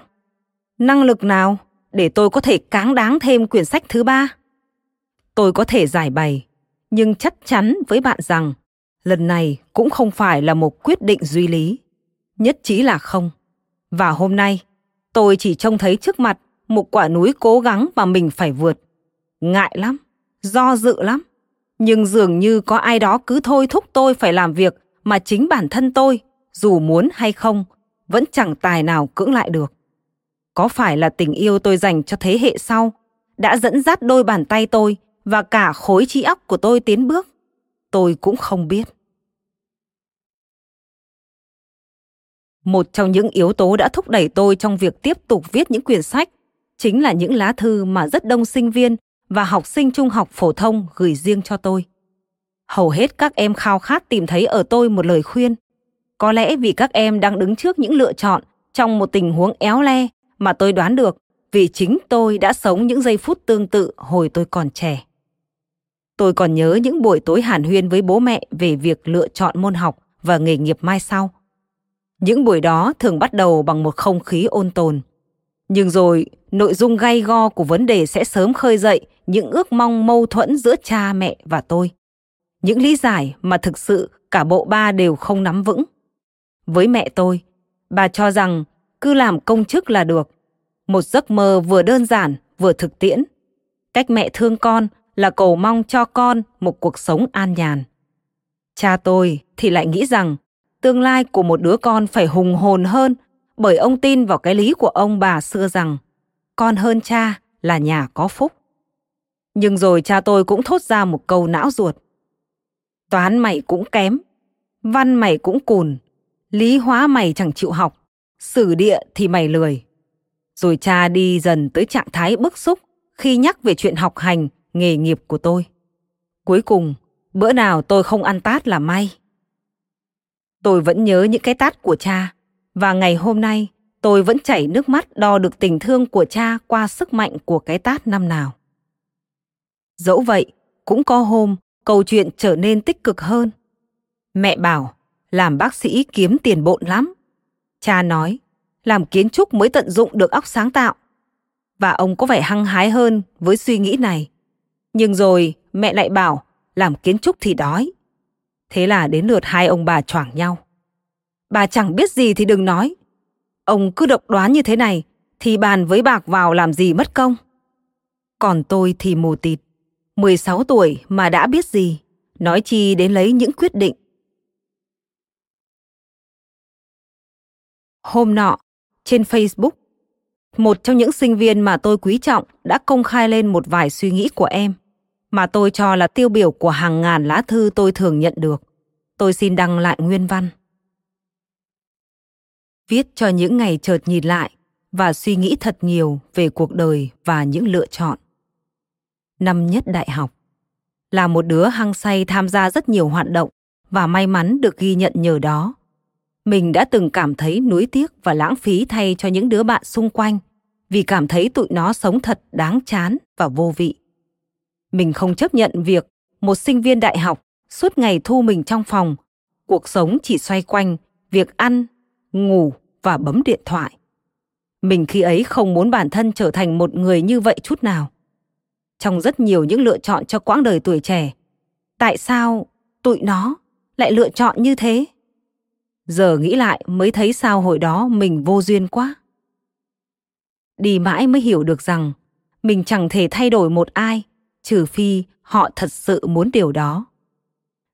Năng lực nào để tôi có thể cáng đáng thêm quyển sách thứ ba? Tôi có thể giải bày, nhưng chắc chắn với bạn rằng lần này cũng không phải là một quyết định duy lý. Nhất trí là không. Và hôm nay, tôi chỉ trông thấy trước mặt một quả núi cố gắng mà mình phải vượt. Ngại lắm, do dự lắm. Nhưng dường như có ai đó cứ thôi thúc tôi phải làm việc mà chính bản thân tôi, dù muốn hay không, vẫn chẳng tài nào cưỡng lại được. Có phải là tình yêu tôi dành cho thế hệ sau đã dẫn dắt đôi bàn tay tôi và cả khối trí óc của tôi tiến bước? Tôi cũng không biết. Một trong những yếu tố đã thúc đẩy tôi trong việc tiếp tục viết những quyển sách chính là những lá thư mà rất đông sinh viên và học sinh trung học phổ thông gửi riêng cho tôi. Hầu hết các em khao khát tìm thấy ở tôi một lời khuyên. Có lẽ vì các em đang đứng trước những lựa chọn trong một tình huống éo le mà tôi đoán được vì chính tôi đã sống những giây phút tương tự hồi tôi còn trẻ. Tôi còn nhớ những buổi tối hàn huyên với bố mẹ về việc lựa chọn môn học và nghề nghiệp mai sau. Những buổi đó thường bắt đầu bằng một không khí ôn tồn. Nhưng rồi, nội dung gay go của vấn đề sẽ sớm khơi dậy những ước mong mâu thuẫn giữa cha mẹ và tôi. Những lý giải mà thực sự cả bộ ba đều không nắm vững. Với mẹ tôi, bà cho rằng cứ làm công chức là được. Một giấc mơ vừa đơn giản vừa thực tiễn. Cách mẹ thương con là cầu mong cho con một cuộc sống an nhàn. Cha tôi thì lại nghĩ rằng tương lai của một đứa con phải hùng hồn hơn bởi ông tin vào cái lý của ông bà xưa rằng con hơn cha là nhà có phúc. Nhưng rồi cha tôi cũng thốt ra một câu não ruột. Toán mày cũng kém, văn mày cũng cùn, lý hóa mày chẳng chịu học, sử địa thì mày lười. Rồi cha đi dần tới trạng thái bức xúc khi nhắc về chuyện học hành, nghề nghiệp của tôi. Cuối cùng, bữa nào tôi không ăn tát là may. Tôi vẫn nhớ những cái tát của cha và ngày hôm nay tôi vẫn chảy nước mắt đo được tình thương của cha qua sức mạnh của cái tát năm nào. Dẫu vậy, cũng có hôm câu chuyện trở nên tích cực hơn. Mẹ bảo, làm bác sĩ kiếm tiền bộn lắm. Cha nói, làm kiến trúc mới tận dụng được óc sáng tạo. Và ông có vẻ hăng hái hơn với suy nghĩ này. Nhưng rồi mẹ lại bảo, làm kiến trúc thì đói. Thế là đến lượt hai ông bà choảng nhau. Bà chẳng biết gì thì đừng nói. Ông cứ độc đoán như thế này thì bàn với bạc vào làm gì mất công. Còn tôi thì mù tịt. 16 tuổi mà đã biết gì, nói chi đến lấy những quyết định. Hôm nọ, trên Facebook, một trong những sinh viên mà tôi quý trọng đã công khai lên một vài suy nghĩ của em, mà tôi cho là tiêu biểu của hàng ngàn lá thư tôi thường nhận được. Tôi xin đăng lại nguyên văn. Viết cho những ngày chợt nhìn lại và suy nghĩ thật nhiều về cuộc đời và những lựa chọn năm nhất đại học. là một đứa hăng say tham gia rất nhiều hoạt động và may mắn được ghi nhận nhờ đó. Mình đã từng cảm thấy nuối tiếc và lãng phí thay cho những đứa bạn xung quanh vì cảm thấy tụi nó sống thật đáng chán và vô vị. Mình không chấp nhận việc một sinh viên đại học suốt ngày thu mình trong phòng, cuộc sống chỉ xoay quanh việc ăn, ngủ và bấm điện thoại. Mình khi ấy không muốn bản thân trở thành một người như vậy chút nào. Trong rất nhiều những lựa chọn cho quãng đời tuổi trẻ, tại sao tụi nó lại lựa chọn như thế? Giờ nghĩ lại mới thấy sao hồi đó mình vô duyên quá. Đi mãi mới hiểu được rằng mình chẳng thể thay đổi một ai trừ phi họ thật sự muốn điều đó.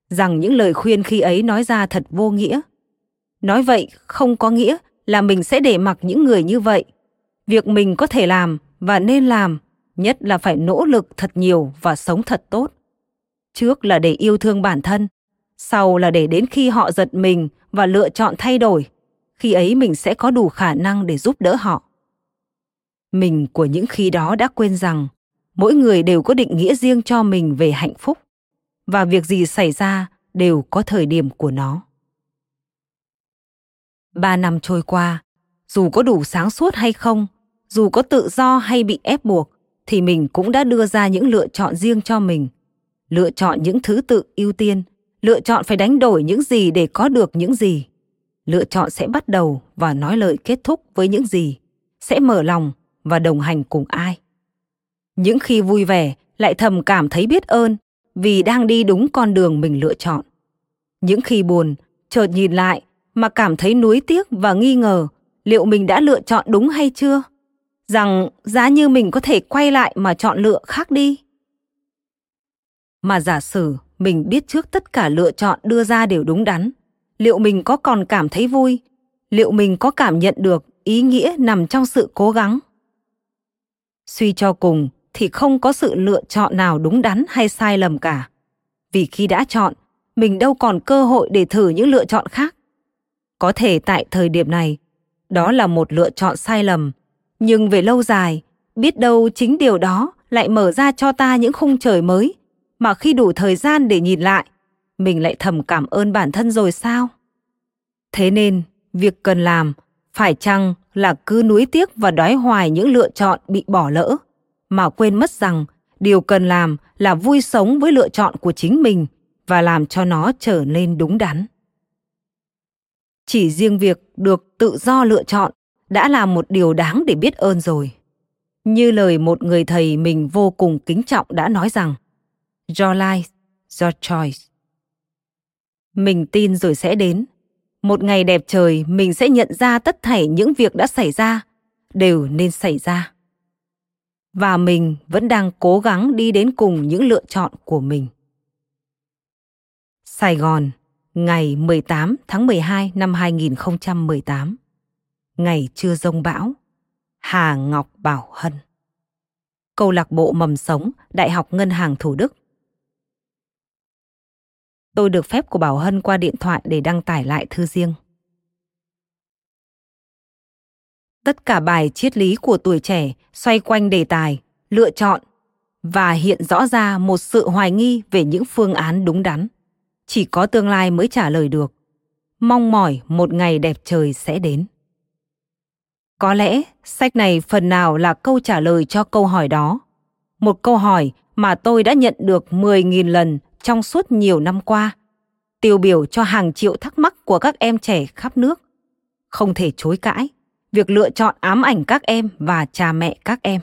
Rằng những lời khuyên khi ấy nói ra thật vô nghĩa. Nói vậy không có nghĩa là mình sẽ để mặc những người như vậy. Việc mình có thể làm và nên làm, nhất là phải nỗ lực thật nhiều và sống thật tốt. Trước là để yêu thương bản thân, sau là để đến khi họ giật mình và lựa chọn thay đổi, khi ấy mình sẽ có đủ khả năng để giúp đỡ họ. Mình của những khi đó đã quên rằng mỗi người đều có định nghĩa riêng cho mình về hạnh phúc và việc gì xảy ra đều có thời điểm của nó. Ba năm trôi qua, dù có đủ sáng suốt hay không, dù có tự do hay bị ép buộc, thì mình cũng đã đưa ra những lựa chọn riêng cho mình. Lựa chọn những thứ tự ưu tiên, lựa chọn phải đánh đổi những gì để có được những gì. Lựa chọn sẽ bắt đầu và nói lời kết thúc với những gì, sẽ mở lòng và đồng hành cùng ai. Những khi vui vẻ lại thầm cảm thấy biết ơn vì đang đi đúng con đường mình lựa chọn. Những khi buồn, chợt nhìn lại mà cảm thấy nuối tiếc và nghi ngờ liệu mình đã lựa chọn đúng hay chưa? Rằng giá như mình có thể quay lại mà chọn lựa khác đi. Mà giả sử mình biết trước tất cả lựa chọn đưa ra đều đúng đắn liệu mình có còn cảm thấy vui? Liệu mình có cảm nhận được ý nghĩa nằm trong sự cố gắng? Suy cho cùng thì không có sự lựa chọn nào đúng đắn hay sai lầm cả. Vì khi đã chọn, mình đâu còn cơ hội để thử những lựa chọn khác. Có thể tại thời điểm này, đó là một lựa chọn sai lầm, nhưng về lâu dài, biết đâu chính điều đó lại mở ra cho ta những khung trời mới, mà khi đủ thời gian để nhìn lại, mình lại thầm cảm ơn bản thân rồi sao? Thế nên, việc cần làm phải chăng là cứ nuối tiếc và đói hoài những lựa chọn bị bỏ lỡ? Mà quên mất rằng điều cần làm là vui sống với lựa chọn của chính mình và làm cho nó trở nên đúng đắn. Chỉ riêng việc được tự do lựa chọn đã là một điều đáng để biết ơn rồi. Như lời một người thầy mình vô cùng kính trọng đã nói rằng, your life, your choice. Mình tin rồi sẽ đến. Một ngày đẹp trời, mình sẽ nhận ra tất thảy những việc đã xảy ra, đều nên xảy ra và mình vẫn đang cố gắng đi đến cùng những lựa chọn của mình Sài Gòn, ngày 18 tháng 12 năm 2018. Ngày chưa rông bão. Hà Ngọc Bảo Hân. Câu lạc bộ mầm sống, Đại học Ngân hàng Thủ Đức. Tôi được phép của Bảo Hân qua điện thoại để đăng tải lại thư riêng. Tất cả bài triết lý của tuổi trẻ xoay quanh đề tài, lựa chọn và hiện rõ ra một sự hoài nghi về những phương án đúng đắn. Chỉ có tương lai mới trả lời được. Mong mỏi một ngày đẹp trời sẽ đến. Có lẽ sách này phần nào là câu trả lời cho câu hỏi đó. Một câu hỏi mà tôi đã nhận được 10.000 lần trong suốt nhiều năm qua, tiêu biểu cho hàng triệu thắc mắc của các em trẻ khắp nước. Không thể chối cãi, việc lựa chọn ám ảnh các em và cha mẹ các em.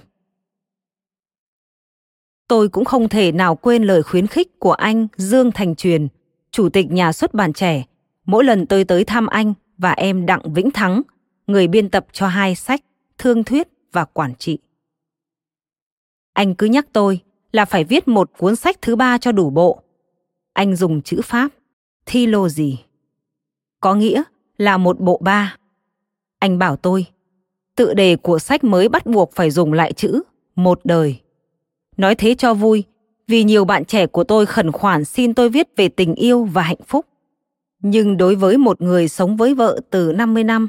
Tôi cũng không thể nào quên lời khuyến khích của anh Dương Thành Truyền chủ tịch nhà xuất bản trẻ, mỗi lần tôi tới thăm anh và em Đặng Vĩnh Thắng, người biên tập cho hai sách Thương thuyết và Quản trị. Anh cứ nhắc tôi là phải viết một cuốn sách thứ ba cho đủ bộ. Anh dùng chữ Pháp, thi lô gì? Có nghĩa là một bộ ba. Anh bảo tôi, tự đề của sách mới bắt buộc phải dùng lại chữ một đời. Nói thế cho vui, vì nhiều bạn trẻ của tôi khẩn khoản xin tôi viết về tình yêu và hạnh phúc. Nhưng đối với một người sống với vợ từ 50 năm,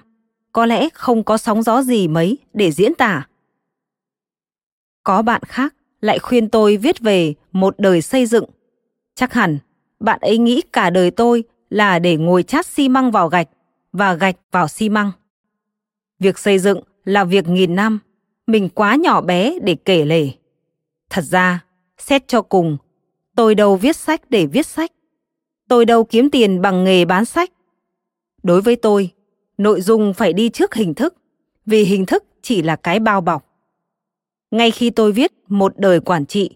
có lẽ không có sóng gió gì mấy để diễn tả. Có bạn khác lại khuyên tôi viết về một đời xây dựng, Chắc hẳn bạn ấy nghĩ cả đời tôi là để ngồi chát xi măng vào gạch và gạch vào xi măng. Việc xây dựng là việc nghìn năm, mình quá nhỏ bé để kể lể. Thật ra, xét cho cùng, tôi đâu viết sách để viết sách. Tôi đâu kiếm tiền bằng nghề bán sách. Đối với tôi, nội dung phải đi trước hình thức, vì hình thức chỉ là cái bao bọc. Ngay khi tôi viết một đời quản trị,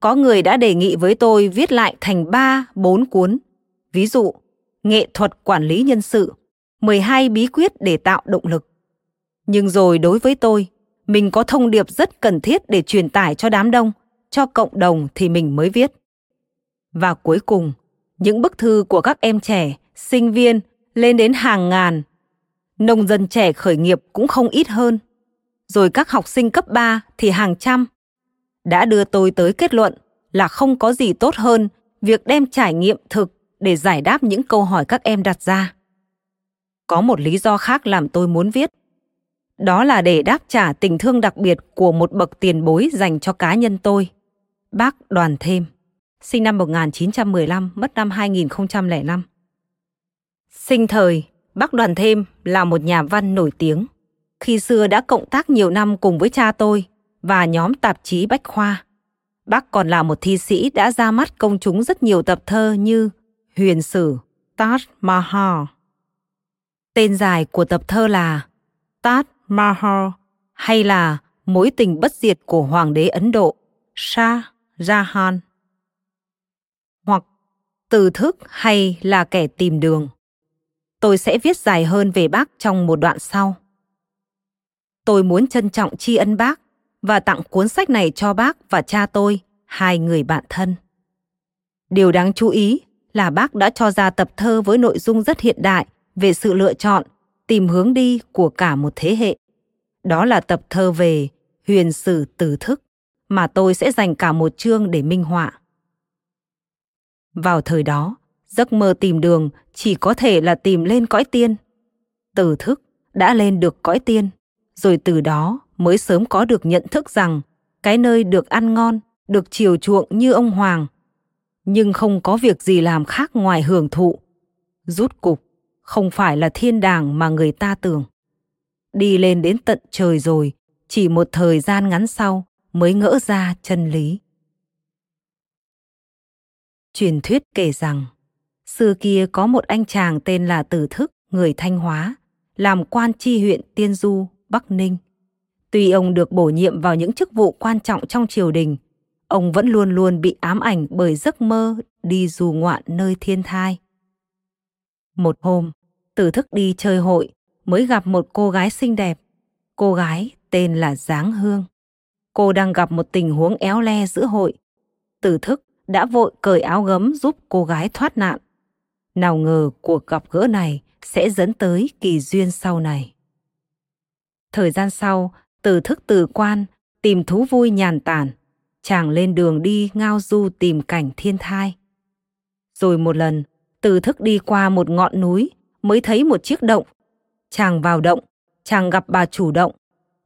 có người đã đề nghị với tôi viết lại thành 3, 4 cuốn. Ví dụ, nghệ thuật quản lý nhân sự, 12 bí quyết để tạo động lực. Nhưng rồi đối với tôi, mình có thông điệp rất cần thiết để truyền tải cho đám đông, cho cộng đồng thì mình mới viết. Và cuối cùng, những bức thư của các em trẻ, sinh viên lên đến hàng ngàn. Nông dân trẻ khởi nghiệp cũng không ít hơn. Rồi các học sinh cấp 3 thì hàng trăm. Đã đưa tôi tới kết luận là không có gì tốt hơn việc đem trải nghiệm thực để giải đáp những câu hỏi các em đặt ra. Có một lý do khác làm tôi muốn viết. Đó là để đáp trả tình thương đặc biệt của một bậc tiền bối dành cho cá nhân tôi. Bác Đoàn Thêm, sinh năm 1915, mất năm 2005. Sinh thời, bác Đoàn Thêm là một nhà văn nổi tiếng. Khi xưa đã cộng tác nhiều năm cùng với cha tôi và nhóm tạp chí Bách Khoa. Bác còn là một thi sĩ đã ra mắt công chúng rất nhiều tập thơ như Huyền Sử, Taj Mahal. Tên dài của tập thơ là Taj Mahal hay là Mối tình bất diệt của Hoàng đế Ấn Độ Shah Jahan. Hoặc Từ thức hay là kẻ tìm đường. Tôi sẽ viết dài hơn về bác trong một đoạn sau. Tôi muốn trân trọng tri ân bác và tặng cuốn sách này cho bác và cha tôi, hai người bạn thân. Điều đáng chú ý là bác đã cho ra tập thơ với nội dung rất hiện đại về sự lựa chọn, tìm hướng đi của cả một thế hệ. Đó là tập thơ về huyền sử tử thức mà tôi sẽ dành cả một chương để minh họa. Vào thời đó, giấc mơ tìm đường chỉ có thể là tìm lên cõi tiên. Tử thức đã lên được cõi tiên, rồi từ đó mới sớm có được nhận thức rằng cái nơi được ăn ngon, được chiều chuộng như ông Hoàng – nhưng không có việc gì làm khác ngoài hưởng thụ. Rút cục, không phải là thiên đàng mà người ta tưởng. Đi lên đến tận trời rồi, chỉ một thời gian ngắn sau mới ngỡ ra chân lý. Truyền thuyết kể rằng, xưa kia có một anh chàng tên là Tử Thức, người Thanh Hóa, làm quan tri huyện Tiên Du, Bắc Ninh. Tuy ông được bổ nhiệm vào những chức vụ quan trọng trong triều đình, ông vẫn luôn luôn bị ám ảnh bởi giấc mơ đi du ngoạn nơi thiên thai. Một hôm, tử thức đi chơi hội mới gặp một cô gái xinh đẹp. Cô gái tên là Giáng Hương. Cô đang gặp một tình huống éo le giữa hội. Tử thức đã vội cởi áo gấm giúp cô gái thoát nạn. Nào ngờ cuộc gặp gỡ này sẽ dẫn tới kỳ duyên sau này. Thời gian sau, tử thức từ quan, tìm thú vui nhàn tản, chàng lên đường đi ngao du tìm cảnh thiên thai. Rồi một lần, từ thức đi qua một ngọn núi mới thấy một chiếc động. Chàng vào động, chàng gặp bà chủ động.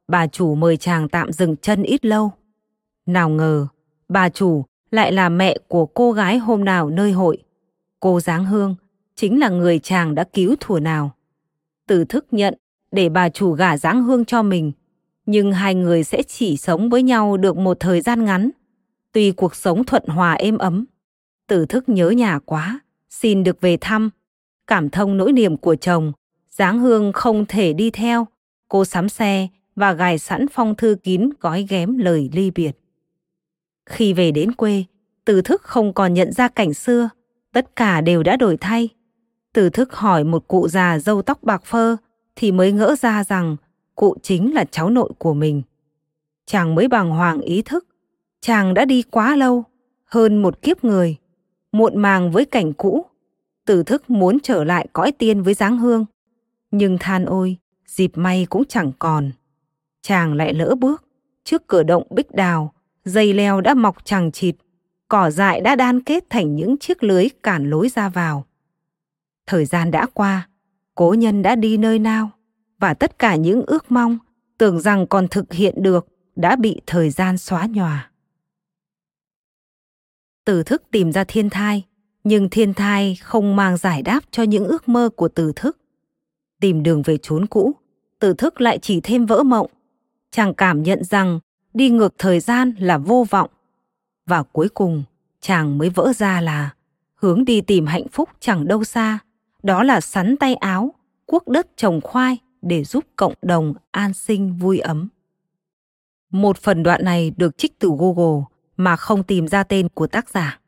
Bà chủ mời chàng tạm dừng chân ít lâu. Nào ngờ, bà chủ lại là mẹ của cô gái hôm nào nơi hội. Cô Giáng Hương chính là người chàng đã cứu thủa nào. Từ thức nhận để bà chủ gả Giáng Hương cho mình – nhưng hai người sẽ chỉ sống với nhau được một thời gian ngắn. Tuy cuộc sống thuận hòa êm ấm, tử thức nhớ nhà quá, xin được về thăm. Cảm thông nỗi niềm của chồng, Giáng Hương không thể đi theo. Cô sắm xe và gài sẵn phong thư kín gói ghém lời ly biệt. Khi về đến quê, từ thức không còn nhận ra cảnh xưa, tất cả đều đã đổi thay. từ thức hỏi một cụ già râu tóc bạc phơ thì mới ngỡ ra rằng cụ chính là cháu nội của mình. Chàng mới bàng hoàng ý thức, chàng đã đi quá lâu, hơn một kiếp người, muộn màng với cảnh cũ, tử thức muốn trở lại cõi tiên với dáng hương. Nhưng than ôi, dịp may cũng chẳng còn. Chàng lại lỡ bước, trước cửa động bích đào, dây leo đã mọc chẳng chịt, cỏ dại đã đan kết thành những chiếc lưới cản lối ra vào. Thời gian đã qua, cố nhân đã đi nơi nào? và tất cả những ước mong tưởng rằng còn thực hiện được đã bị thời gian xóa nhòa Tử thức tìm ra thiên thai, nhưng thiên thai không mang giải đáp cho những ước mơ của Tử thức. Tìm đường về chốn cũ, Tử thức lại chỉ thêm vỡ mộng. Chàng cảm nhận rằng đi ngược thời gian là vô vọng. Và cuối cùng, chàng mới vỡ ra là hướng đi tìm hạnh phúc chẳng đâu xa, đó là sắn tay áo, cuốc đất trồng khoai để giúp cộng đồng an sinh vui ấm. Một phần đoạn này được trích từ Google mà không tìm ra tên của tác giả.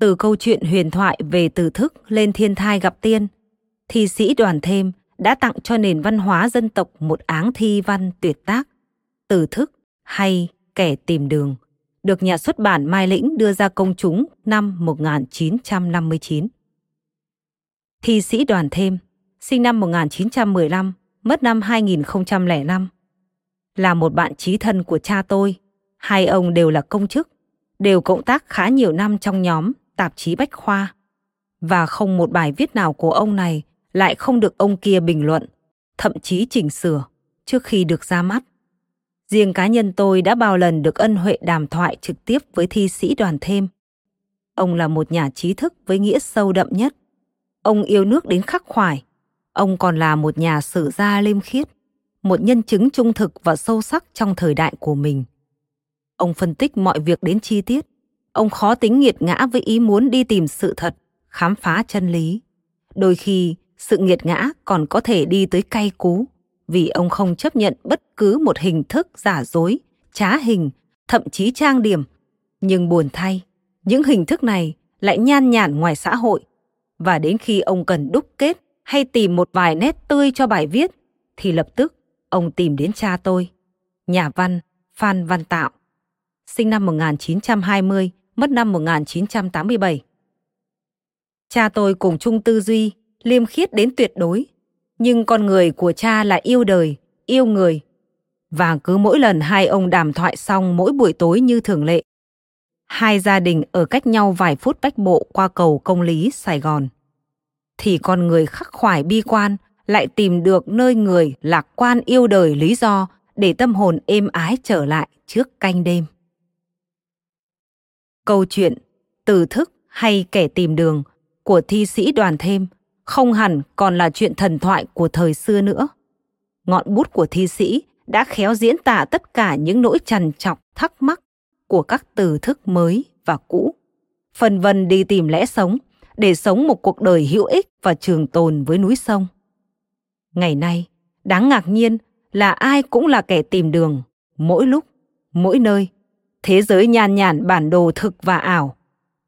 Từ câu chuyện huyền thoại về từ thức lên thiên thai gặp tiên, thi sĩ đoàn thêm đã tặng cho nền văn hóa dân tộc một áng thi văn tuyệt tác, từ thức hay kẻ tìm đường, được nhà xuất bản Mai Lĩnh đưa ra công chúng năm 1959. Thi sĩ đoàn thêm, sinh năm 1915, mất năm 2005, là một bạn trí thân của cha tôi. Hai ông đều là công chức, đều cộng tác khá nhiều năm trong nhóm tạp chí Bách Khoa. Và không một bài viết nào của ông này lại không được ông kia bình luận, thậm chí chỉnh sửa trước khi được ra mắt. Riêng cá nhân tôi đã bao lần được ân huệ đàm thoại trực tiếp với thi sĩ đoàn thêm. Ông là một nhà trí thức với nghĩa sâu đậm nhất. Ông yêu nước đến khắc khoải. Ông còn là một nhà sử gia liêm khiết, một nhân chứng trung thực và sâu sắc trong thời đại của mình. Ông phân tích mọi việc đến chi tiết. Ông khó tính nghiệt ngã với ý muốn đi tìm sự thật, khám phá chân lý. Đôi khi, sự nghiệt ngã còn có thể đi tới cay cú, vì ông không chấp nhận bất cứ một hình thức giả dối, trá hình, thậm chí trang điểm. Nhưng buồn thay, những hình thức này lại nhan nhản ngoài xã hội. Và đến khi ông cần đúc kết hay tìm một vài nét tươi cho bài viết, thì lập tức ông tìm đến cha tôi, nhà văn Phan Văn Tạo, sinh năm 1920, mất năm 1987. Cha tôi cùng chung tư duy, liêm khiết đến tuyệt đối, nhưng con người của cha là yêu đời, yêu người. Và cứ mỗi lần hai ông đàm thoại xong mỗi buổi tối như thường lệ, hai gia đình ở cách nhau vài phút bách bộ qua cầu công lý Sài Gòn. Thì con người khắc khoải bi quan lại tìm được nơi người lạc quan yêu đời lý do để tâm hồn êm ái trở lại trước canh đêm. Câu chuyện Từ thức hay kẻ tìm đường của thi sĩ đoàn thêm không hẳn còn là chuyện thần thoại của thời xưa nữa. Ngọn bút của thi sĩ đã khéo diễn tả tất cả những nỗi trằn trọc thắc mắc của các từ thức mới và cũ. Phần vần đi tìm lẽ sống để sống một cuộc đời hữu ích và trường tồn với núi sông. Ngày nay, đáng ngạc nhiên là ai cũng là kẻ tìm đường, mỗi lúc, mỗi nơi. Thế giới nhàn nhản bản đồ thực và ảo,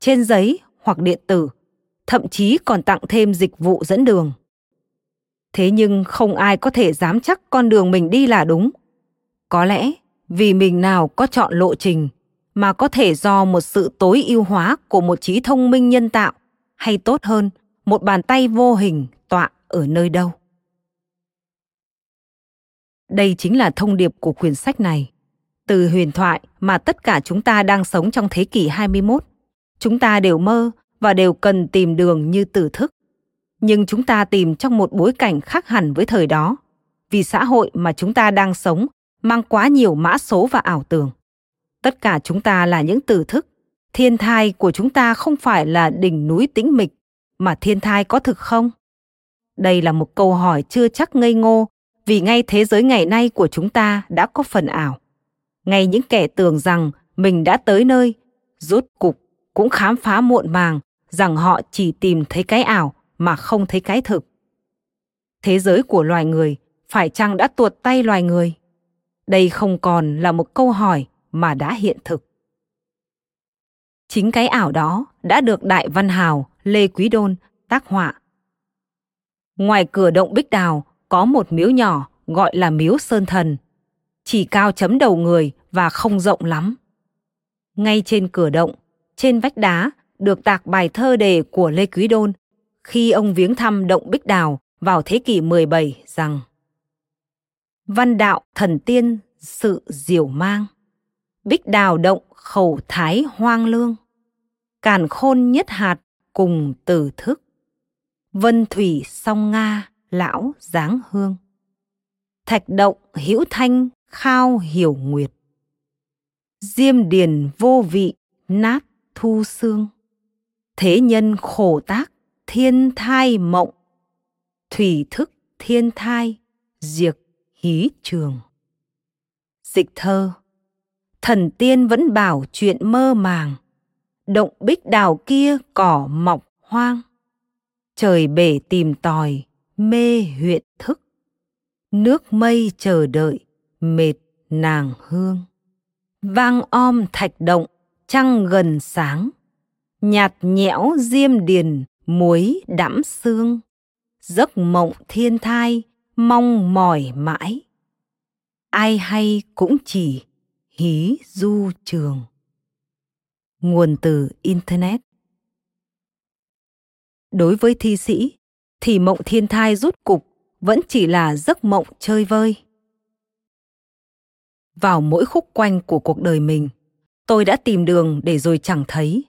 trên giấy hoặc điện tử – thậm chí còn tặng thêm dịch vụ dẫn đường. Thế nhưng không ai có thể dám chắc con đường mình đi là đúng. Có lẽ vì mình nào có chọn lộ trình mà có thể do một sự tối ưu hóa của một trí thông minh nhân tạo hay tốt hơn một bàn tay vô hình tọa ở nơi đâu. Đây chính là thông điệp của quyển sách này. Từ huyền thoại mà tất cả chúng ta đang sống trong thế kỷ 21, chúng ta đều mơ và đều cần tìm đường như tử thức. Nhưng chúng ta tìm trong một bối cảnh khác hẳn với thời đó, vì xã hội mà chúng ta đang sống mang quá nhiều mã số và ảo tưởng. Tất cả chúng ta là những tử thức, thiên thai của chúng ta không phải là đỉnh núi tĩnh mịch, mà thiên thai có thực không? Đây là một câu hỏi chưa chắc ngây ngô, vì ngay thế giới ngày nay của chúng ta đã có phần ảo. Ngay những kẻ tưởng rằng mình đã tới nơi, rốt cục cũng khám phá muộn màng rằng họ chỉ tìm thấy cái ảo mà không thấy cái thực. Thế giới của loài người phải chăng đã tuột tay loài người? Đây không còn là một câu hỏi mà đã hiện thực. Chính cái ảo đó đã được đại văn hào Lê Quý Đôn tác họa. Ngoài cửa động Bích Đào có một miếu nhỏ gọi là miếu Sơn Thần, chỉ cao chấm đầu người và không rộng lắm. Ngay trên cửa động, trên vách đá được tạc bài thơ đề của Lê Quý Đôn khi ông viếng thăm động Bích Đào vào thế kỷ 17 rằng Văn đạo thần tiên sự diệu mang, Bích Đào động khẩu thái hoang lương, Càn khôn nhất hạt cùng từ thức, Vân thủy song Nga lão dáng hương, Thạch động hữu thanh khao hiểu nguyệt, Diêm điền vô vị nát thu xương. Thế nhân khổ tác thiên thai mộng. Thủy thức thiên thai diệt hí trường. Dịch thơ. Thần tiên vẫn bảo chuyện mơ màng. Động bích đào kia cỏ mọc hoang. Trời bể tìm tòi mê huyện thức. Nước mây chờ đợi mệt nàng hương. Vang om thạch động, trăng gần sáng. Nhạt nhẽo diêm điền, muối đẫm xương. Giấc mộng thiên thai, mong mỏi mãi. Ai hay cũng chỉ hí du trường. Nguồn từ internet. Đối với thi sĩ, thì mộng thiên thai rút cục vẫn chỉ là giấc mộng chơi vơi vào mỗi khúc quanh của cuộc đời mình. Tôi đã tìm đường để rồi chẳng thấy.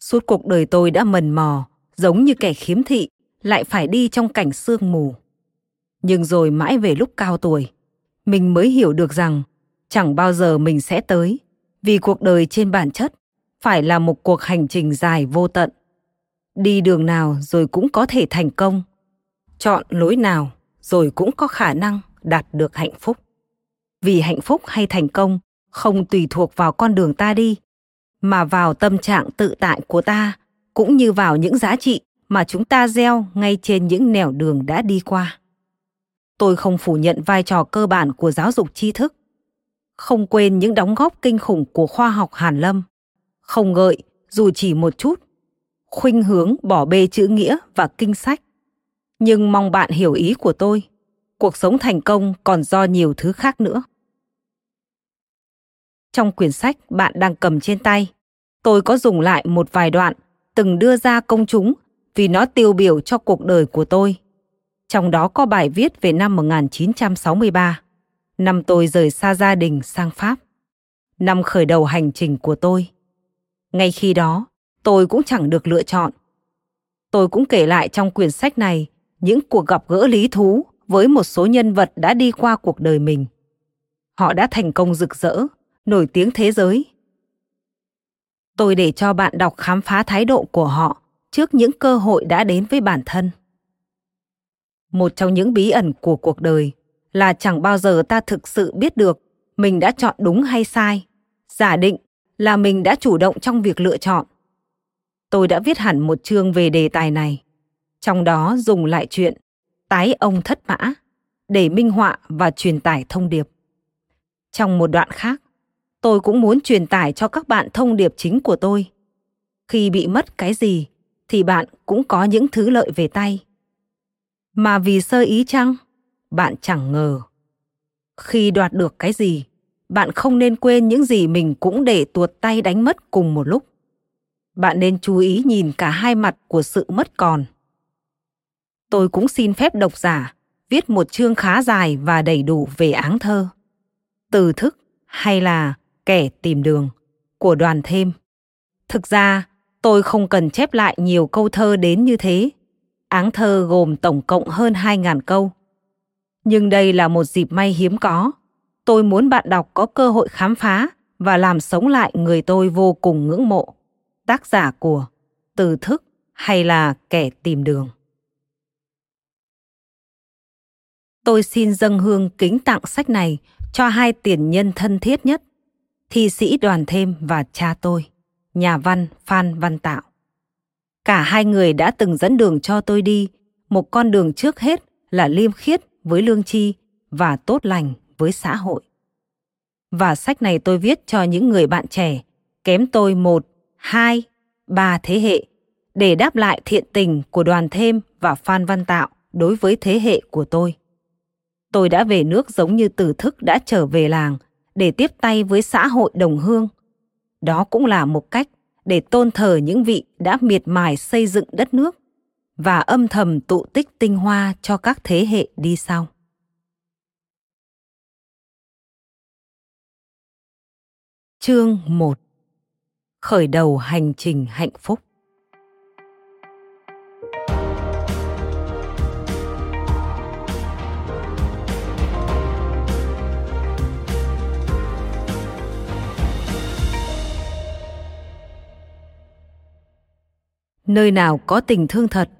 Suốt cuộc đời tôi đã mần mò, giống như kẻ khiếm thị, lại phải đi trong cảnh sương mù. Nhưng rồi mãi về lúc cao tuổi, mình mới hiểu được rằng chẳng bao giờ mình sẽ tới, vì cuộc đời trên bản chất phải là một cuộc hành trình dài vô tận. Đi đường nào rồi cũng có thể thành công, chọn lối nào rồi cũng có khả năng đạt được hạnh phúc vì hạnh phúc hay thành công, không tùy thuộc vào con đường ta đi, mà vào tâm trạng tự tại của ta, cũng như vào những giá trị mà chúng ta gieo ngay trên những nẻo đường đã đi qua. Tôi không phủ nhận vai trò cơ bản của giáo dục tri thức. Không quên những đóng góp kinh khủng của khoa học hàn lâm. Không gợi dù chỉ một chút, khuynh hướng bỏ bê chữ nghĩa và kinh sách. Nhưng mong bạn hiểu ý của tôi, cuộc sống thành công còn do nhiều thứ khác nữa trong quyển sách bạn đang cầm trên tay tôi có dùng lại một vài đoạn từng đưa ra công chúng vì nó tiêu biểu cho cuộc đời của tôi. Trong đó có bài viết về năm 1963, năm tôi rời xa gia đình sang Pháp, năm khởi đầu hành trình của tôi. Ngay khi đó, tôi cũng chẳng được lựa chọn. Tôi cũng kể lại trong quyển sách này những cuộc gặp gỡ lý thú với một số nhân vật đã đi qua cuộc đời mình. Họ đã thành công rực rỡ, nổi tiếng thế giới. Tôi để cho bạn đọc khám phá thái độ của họ trước những cơ hội đã đến với bản thân. Một trong những bí ẩn của cuộc đời là chẳng bao giờ ta thực sự biết được mình đã chọn đúng hay sai, giả định là mình đã chủ động trong việc lựa chọn. Tôi đã viết hẳn một chương về đề tài này, trong đó dùng lại chuyện tái ông thất mã để minh họa và truyền tải thông điệp. Trong một đoạn khác tôi cũng muốn truyền tải cho các bạn thông điệp chính của tôi. Khi bị mất cái gì, thì bạn cũng có những thứ lợi về tay. Mà vì sơ ý chăng? Bạn chẳng ngờ. Khi đoạt được cái gì, bạn không nên quên những gì mình cũng để tuột tay đánh mất cùng một lúc. Bạn nên chú ý nhìn cả hai mặt của sự mất còn. Tôi cũng xin phép độc giả viết một chương khá dài và đầy đủ về áng thơ. Từ thức hay là kẻ tìm đường của đoàn thêm thực ra Tôi không cần chép lại nhiều câu thơ đến như thế. Áng thơ gồm tổng cộng hơn 2.000 câu. Nhưng đây là một dịp may hiếm có. Tôi muốn bạn đọc có cơ hội khám phá và làm sống lại người tôi vô cùng ngưỡng mộ. Tác giả của Từ thức hay là kẻ tìm đường. Tôi xin dâng hương kính tặng sách này cho hai tiền nhân thân thiết nhất, thi sĩ đoàn thêm và cha tôi nhà văn Phan Văn Tạo. Cả hai người đã từng dẫn đường cho tôi đi, một con đường trước hết là liêm khiết với lương tri và tốt lành với xã hội. Và sách này tôi viết cho những người bạn trẻ, kém tôi một, hai, ba thế hệ, để đáp lại thiện tình của đoàn thêm và Phan Văn Tạo đối với thế hệ của tôi. Tôi đã về nước giống như tử thức đã trở về làng để tiếp tay với xã hội đồng hương. Đó cũng là một cách để tôn thờ những vị đã miệt mài xây dựng đất nước và âm thầm tụ tích tinh hoa cho các thế hệ đi sau. Chương 1 Khởi đầu hành trình hạnh phúc. Nơi nào có tình thương thật,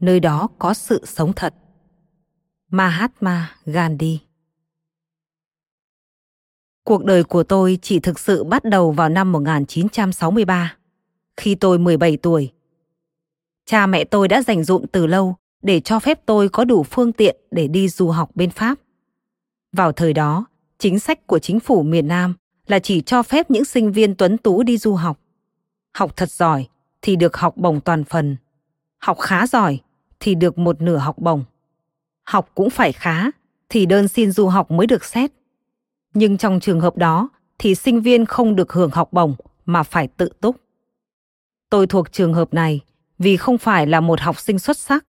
nơi đó có sự sống thật. Mahatma Gandhi Cuộc đời của tôi chỉ thực sự bắt đầu vào năm 1963, khi tôi 17 tuổi. Cha mẹ tôi đã dành dụm từ lâu để cho phép tôi có đủ phương tiện để đi du học bên Pháp. Vào thời đó, chính sách của chính phủ miền Nam là chỉ cho phép những sinh viên tuấn tú đi du học. Học thật giỏi thì được học bổng toàn phần. Học khá giỏi thì được một nửa học bổng. Học cũng phải khá thì đơn xin du học mới được xét. Nhưng trong trường hợp đó thì sinh viên không được hưởng học bổng mà phải tự túc. Tôi thuộc trường hợp này vì không phải là một học sinh xuất sắc.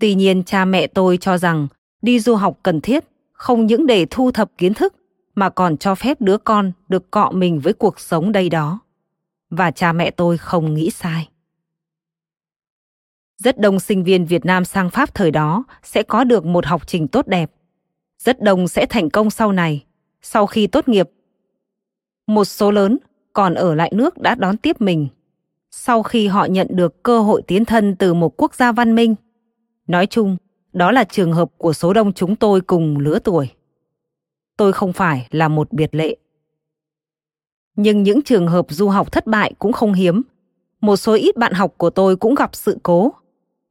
Tuy nhiên cha mẹ tôi cho rằng đi du học cần thiết, không những để thu thập kiến thức mà còn cho phép đứa con được cọ mình với cuộc sống đây đó. Và cha mẹ tôi không nghĩ sai. Rất đông sinh viên Việt Nam sang Pháp thời đó sẽ có được một học trình tốt đẹp. Rất đông sẽ thành công sau này, sau khi tốt nghiệp. Một số lớn còn ở lại nước đã đón tiếp mình sau khi họ nhận được cơ hội tiến thân từ một quốc gia văn minh. Nói chung, đó là trường hợp của số đông chúng tôi cùng lứa tuổi. Tôi không phải là một biệt lệ. Nhưng những trường hợp du học thất bại cũng không hiếm. Một số ít bạn học của tôi cũng gặp sự cố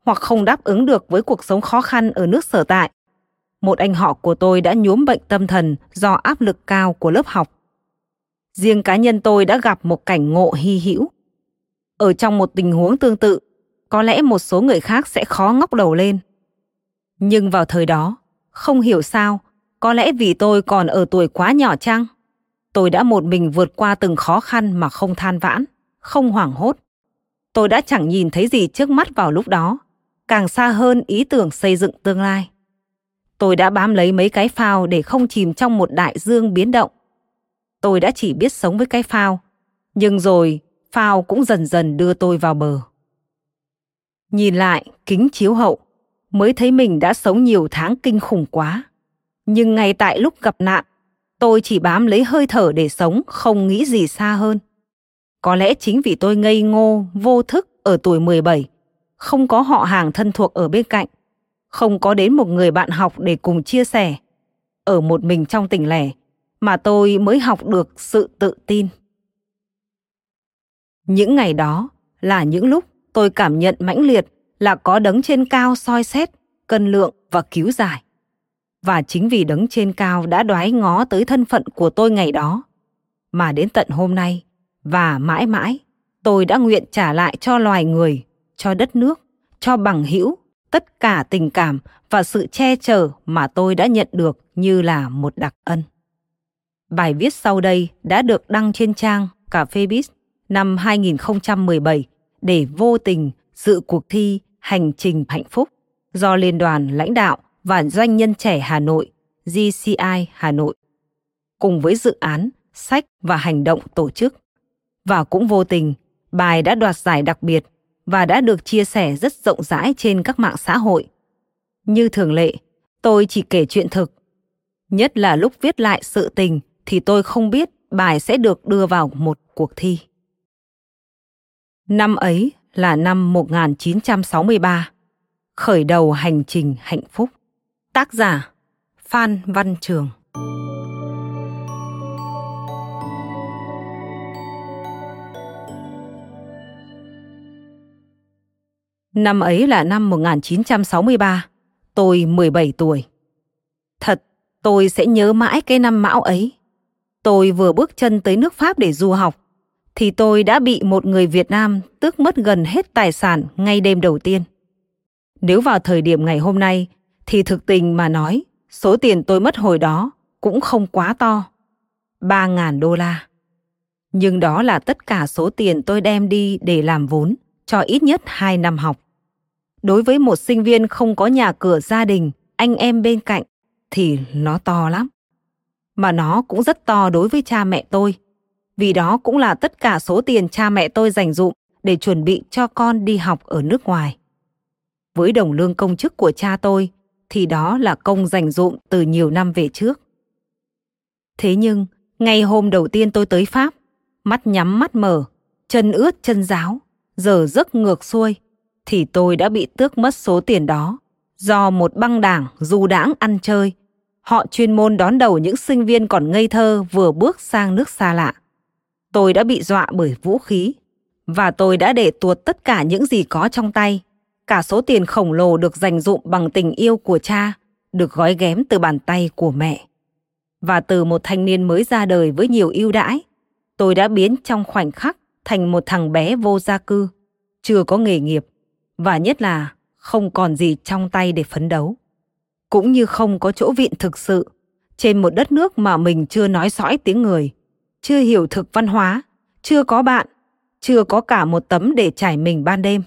hoặc không đáp ứng được với cuộc sống khó khăn ở nước sở tại. Một anh họ của tôi đã nhuốm bệnh tâm thần do áp lực cao của lớp học. Riêng cá nhân tôi đã gặp một cảnh ngộ hy hữu. Ở trong một tình huống tương tự, có lẽ một số người khác sẽ khó ngóc đầu lên. Nhưng vào thời đó, không hiểu sao, có lẽ vì tôi còn ở tuổi quá nhỏ chăng? Tôi đã một mình vượt qua từng khó khăn mà không than vãn, không hoảng hốt. Tôi đã chẳng nhìn thấy gì trước mắt vào lúc đó, càng xa hơn ý tưởng xây dựng tương lai. Tôi đã bám lấy mấy cái phao để không chìm trong một đại dương biến động. Tôi đã chỉ biết sống với cái phao, nhưng rồi phao cũng dần dần đưa tôi vào bờ. Nhìn lại kính chiếu hậu, mới thấy mình đã sống nhiều tháng kinh khủng quá. Nhưng ngay tại lúc gặp nạn, tôi chỉ bám lấy hơi thở để sống, không nghĩ gì xa hơn. Có lẽ chính vì tôi ngây ngô, vô thức ở tuổi 17, không có họ hàng thân thuộc ở bên cạnh, không có đến một người bạn học để cùng chia sẻ. Ở một mình trong tỉnh lẻ, mà tôi mới học được sự tự tin. Những ngày đó là những lúc tôi cảm nhận mãnh liệt là có đấng trên cao soi xét, cân lượng và cứu giải. Và chính vì đấng trên cao đã đoái ngó tới thân phận của tôi ngày đó, mà đến tận hôm nay và mãi mãi tôi đã nguyện trả lại cho loài người, cho đất nước, cho bằng hữu tất cả tình cảm và sự che chở mà tôi đã nhận được như là một đặc ân. Bài viết sau đây đã được đăng trên trang Cà phê Biz năm 2017 để vô tình dự cuộc thi Hành trình hạnh phúc do Liên đoàn lãnh đạo và doanh nhân trẻ Hà Nội GCI Hà Nội cùng với dự án sách và hành động tổ chức. Và cũng vô tình, bài đã đoạt giải đặc biệt và đã được chia sẻ rất rộng rãi trên các mạng xã hội. Như thường lệ, tôi chỉ kể chuyện thực. Nhất là lúc viết lại sự tình thì tôi không biết bài sẽ được đưa vào một cuộc thi. Năm ấy là năm 1963, khởi đầu hành trình hạnh phúc. Tác giả Phan Văn Trường Năm ấy là năm 1963, tôi 17 tuổi. Thật, tôi sẽ nhớ mãi cái năm mão ấy. Tôi vừa bước chân tới nước Pháp để du học thì tôi đã bị một người Việt Nam tước mất gần hết tài sản ngay đêm đầu tiên. Nếu vào thời điểm ngày hôm nay, thì thực tình mà nói, số tiền tôi mất hồi đó cũng không quá to. 3.000 đô la. Nhưng đó là tất cả số tiền tôi đem đi để làm vốn cho ít nhất 2 năm học. Đối với một sinh viên không có nhà cửa gia đình, anh em bên cạnh, thì nó to lắm. Mà nó cũng rất to đối với cha mẹ tôi vì đó cũng là tất cả số tiền cha mẹ tôi dành dụm để chuẩn bị cho con đi học ở nước ngoài. Với đồng lương công chức của cha tôi thì đó là công dành dụm từ nhiều năm về trước. Thế nhưng, ngay hôm đầu tiên tôi tới Pháp, mắt nhắm mắt mở, chân ướt chân giáo, giờ giấc ngược xuôi, thì tôi đã bị tước mất số tiền đó do một băng đảng du đãng ăn chơi. Họ chuyên môn đón đầu những sinh viên còn ngây thơ vừa bước sang nước xa lạ. Tôi đã bị dọa bởi vũ khí và tôi đã để tuột tất cả những gì có trong tay. Cả số tiền khổng lồ được dành dụm bằng tình yêu của cha, được gói ghém từ bàn tay của mẹ. Và từ một thanh niên mới ra đời với nhiều ưu đãi, tôi đã biến trong khoảnh khắc thành một thằng bé vô gia cư, chưa có nghề nghiệp, và nhất là không còn gì trong tay để phấn đấu. Cũng như không có chỗ viện thực sự, trên một đất nước mà mình chưa nói sõi tiếng người, chưa hiểu thực văn hóa, chưa có bạn, chưa có cả một tấm để trải mình ban đêm.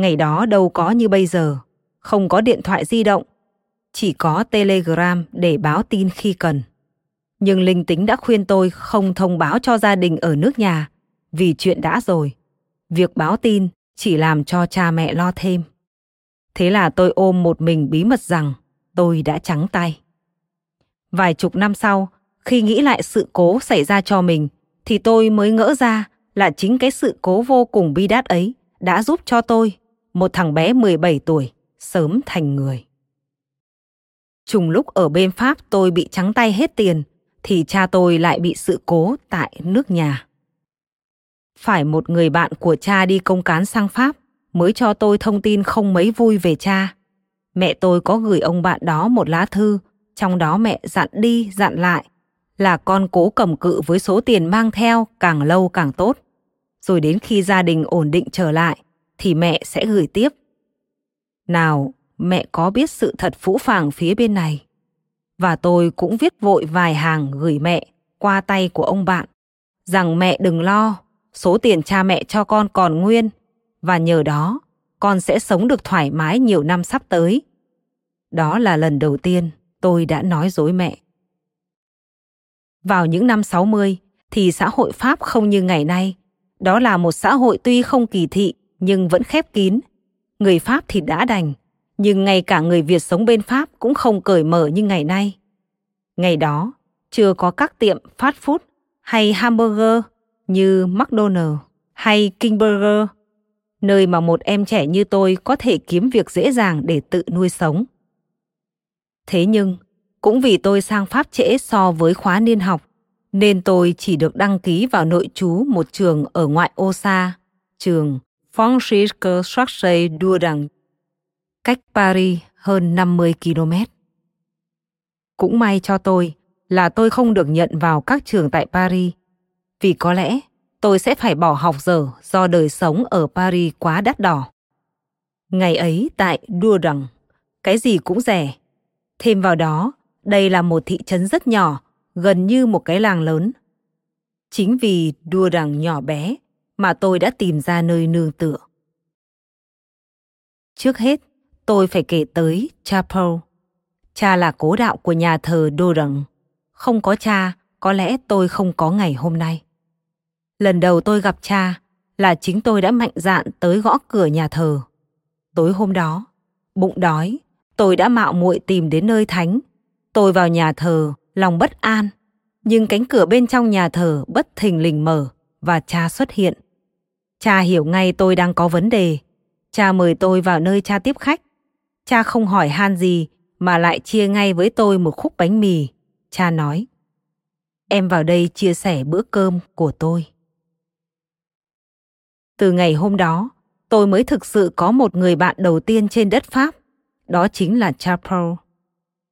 Ngày đó đâu có như bây giờ, không có điện thoại di động, chỉ có Telegram để báo tin khi cần. Nhưng linh tính đã khuyên tôi không thông báo cho gia đình ở nước nhà vì chuyện đã rồi. Việc báo tin chỉ làm cho cha mẹ lo thêm. Thế là tôi ôm một mình bí mật rằng tôi đã trắng tay. Vài chục năm sau, khi nghĩ lại sự cố xảy ra cho mình, thì tôi mới ngỡ ra là chính cái sự cố vô cùng bi đát ấy đã giúp cho tôi, một thằng bé 17 tuổi, sớm thành người. Trùng lúc ở bên Pháp tôi bị trắng tay hết tiền, thì cha tôi lại bị sự cố tại nước nhà. Phải một người bạn của cha đi công cán sang Pháp mới cho tôi thông tin không mấy vui về cha. Mẹ tôi có gửi ông bạn đó một lá thư, trong đó mẹ dặn đi dặn lại là con cố cầm cự với số tiền mang theo càng lâu càng tốt. Rồi đến khi gia đình ổn định trở lại thì mẹ sẽ gửi tiếp. Nào, mẹ có biết sự thật phũ phàng phía bên này. Và tôi cũng viết vội vài hàng gửi mẹ qua tay của ông bạn rằng mẹ đừng lo, số tiền cha mẹ cho con còn nguyên và nhờ đó con sẽ sống được thoải mái nhiều năm sắp tới. Đó là lần đầu tiên tôi đã nói dối mẹ. Vào những năm 60 thì xã hội Pháp không như ngày nay. Đó là một xã hội tuy không kỳ thị nhưng vẫn khép kín. Người Pháp thì đã đành, nhưng ngay cả người Việt sống bên Pháp cũng không cởi mở như ngày nay. Ngày đó, chưa có các tiệm fast food hay hamburger như McDonald's hay King Burger nơi mà một em trẻ như tôi có thể kiếm việc dễ dàng để tự nuôi sống. Thế nhưng, cũng vì tôi sang Pháp trễ so với khóa niên học, nên tôi chỉ được đăng ký vào nội trú một trường ở ngoại ô xa, trường Francisco Sarsay đua rằng cách Paris hơn 50 km. Cũng may cho tôi là tôi không được nhận vào các trường tại Paris, vì có lẽ tôi sẽ phải bỏ học giờ do đời sống ở Paris quá đắt đỏ. Ngày ấy tại đua rằng cái gì cũng rẻ. Thêm vào đó, đây là một thị trấn rất nhỏ, gần như một cái làng lớn. Chính vì đua rằng nhỏ bé mà tôi đã tìm ra nơi nương tựa. Trước hết, tôi phải kể tới Chapel. Cha là cố đạo của nhà thờ đô Dourdan. Không có cha, có lẽ tôi không có ngày hôm nay. Lần đầu tôi gặp cha là chính tôi đã mạnh dạn tới gõ cửa nhà thờ. Tối hôm đó, bụng đói, tôi đã mạo muội tìm đến nơi thánh. Tôi vào nhà thờ, lòng bất an, nhưng cánh cửa bên trong nhà thờ bất thình lình mở và cha xuất hiện. Cha hiểu ngay tôi đang có vấn đề. Cha mời tôi vào nơi cha tiếp khách. Cha không hỏi han gì mà lại chia ngay với tôi một khúc bánh mì. Cha nói, em vào đây chia sẻ bữa cơm của tôi. Từ ngày hôm đó, tôi mới thực sự có một người bạn đầu tiên trên đất Pháp, đó chính là cha Paul.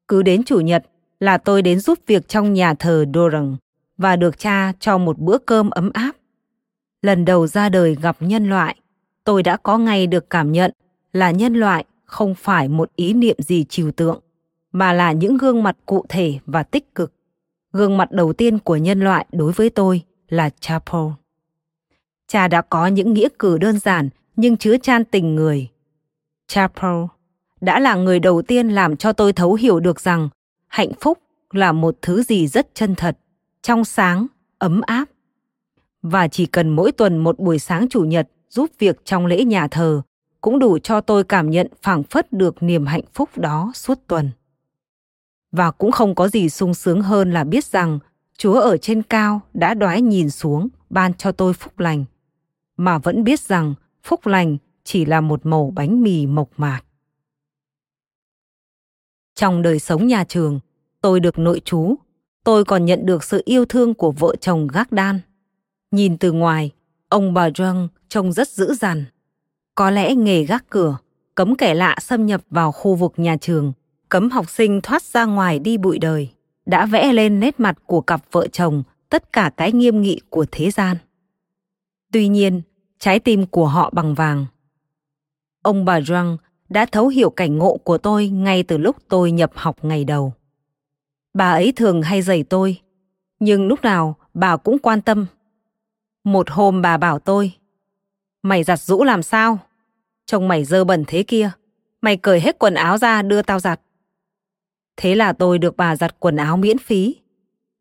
Cứ đến chủ nhật là tôi đến giúp việc trong nhà thờ Doran và được cha cho một bữa cơm ấm áp. Lần đầu ra đời gặp nhân loại, tôi đã có ngay được cảm nhận là nhân loại không phải một ý niệm gì trừu tượng, mà là những gương mặt cụ thể và tích cực. Gương mặt đầu tiên của nhân loại đối với tôi là cha Paul. Cha đã có những nghĩa cử đơn giản nhưng chứa chan tình người. Cha Paul đã là người đầu tiên làm cho tôi thấu hiểu được rằng hạnh phúc là một thứ gì rất chân thật, trong sáng, ấm áp. Và chỉ cần mỗi tuần một buổi sáng chủ nhật giúp việc trong lễ nhà thờ cũng đủ cho tôi cảm nhận phảng phất được niềm hạnh phúc đó suốt tuần. Và cũng không có gì sung sướng hơn là biết rằng Chúa ở trên cao đã đoái nhìn xuống ban cho tôi phúc lành mà vẫn biết rằng phúc lành chỉ là một mẩu bánh mì mộc mạc. Trong đời sống nhà trường, tôi được nội chú, tôi còn nhận được sự yêu thương của vợ chồng gác đan. Nhìn từ ngoài, ông bà John trông rất dữ dằn. Có lẽ nghề gác cửa, cấm kẻ lạ xâm nhập vào khu vực nhà trường, cấm học sinh thoát ra ngoài đi bụi đời, đã vẽ lên nét mặt của cặp vợ chồng tất cả cái nghiêm nghị của thế gian. Tuy nhiên, trái tim của họ bằng vàng. Ông bà John đã thấu hiểu cảnh ngộ của tôi ngay từ lúc tôi nhập học ngày đầu. Bà ấy thường hay dạy tôi, nhưng lúc nào bà cũng quan tâm. Một hôm bà bảo tôi, mày giặt rũ làm sao? Trông mày dơ bẩn thế kia, mày cởi hết quần áo ra đưa tao giặt. Thế là tôi được bà giặt quần áo miễn phí.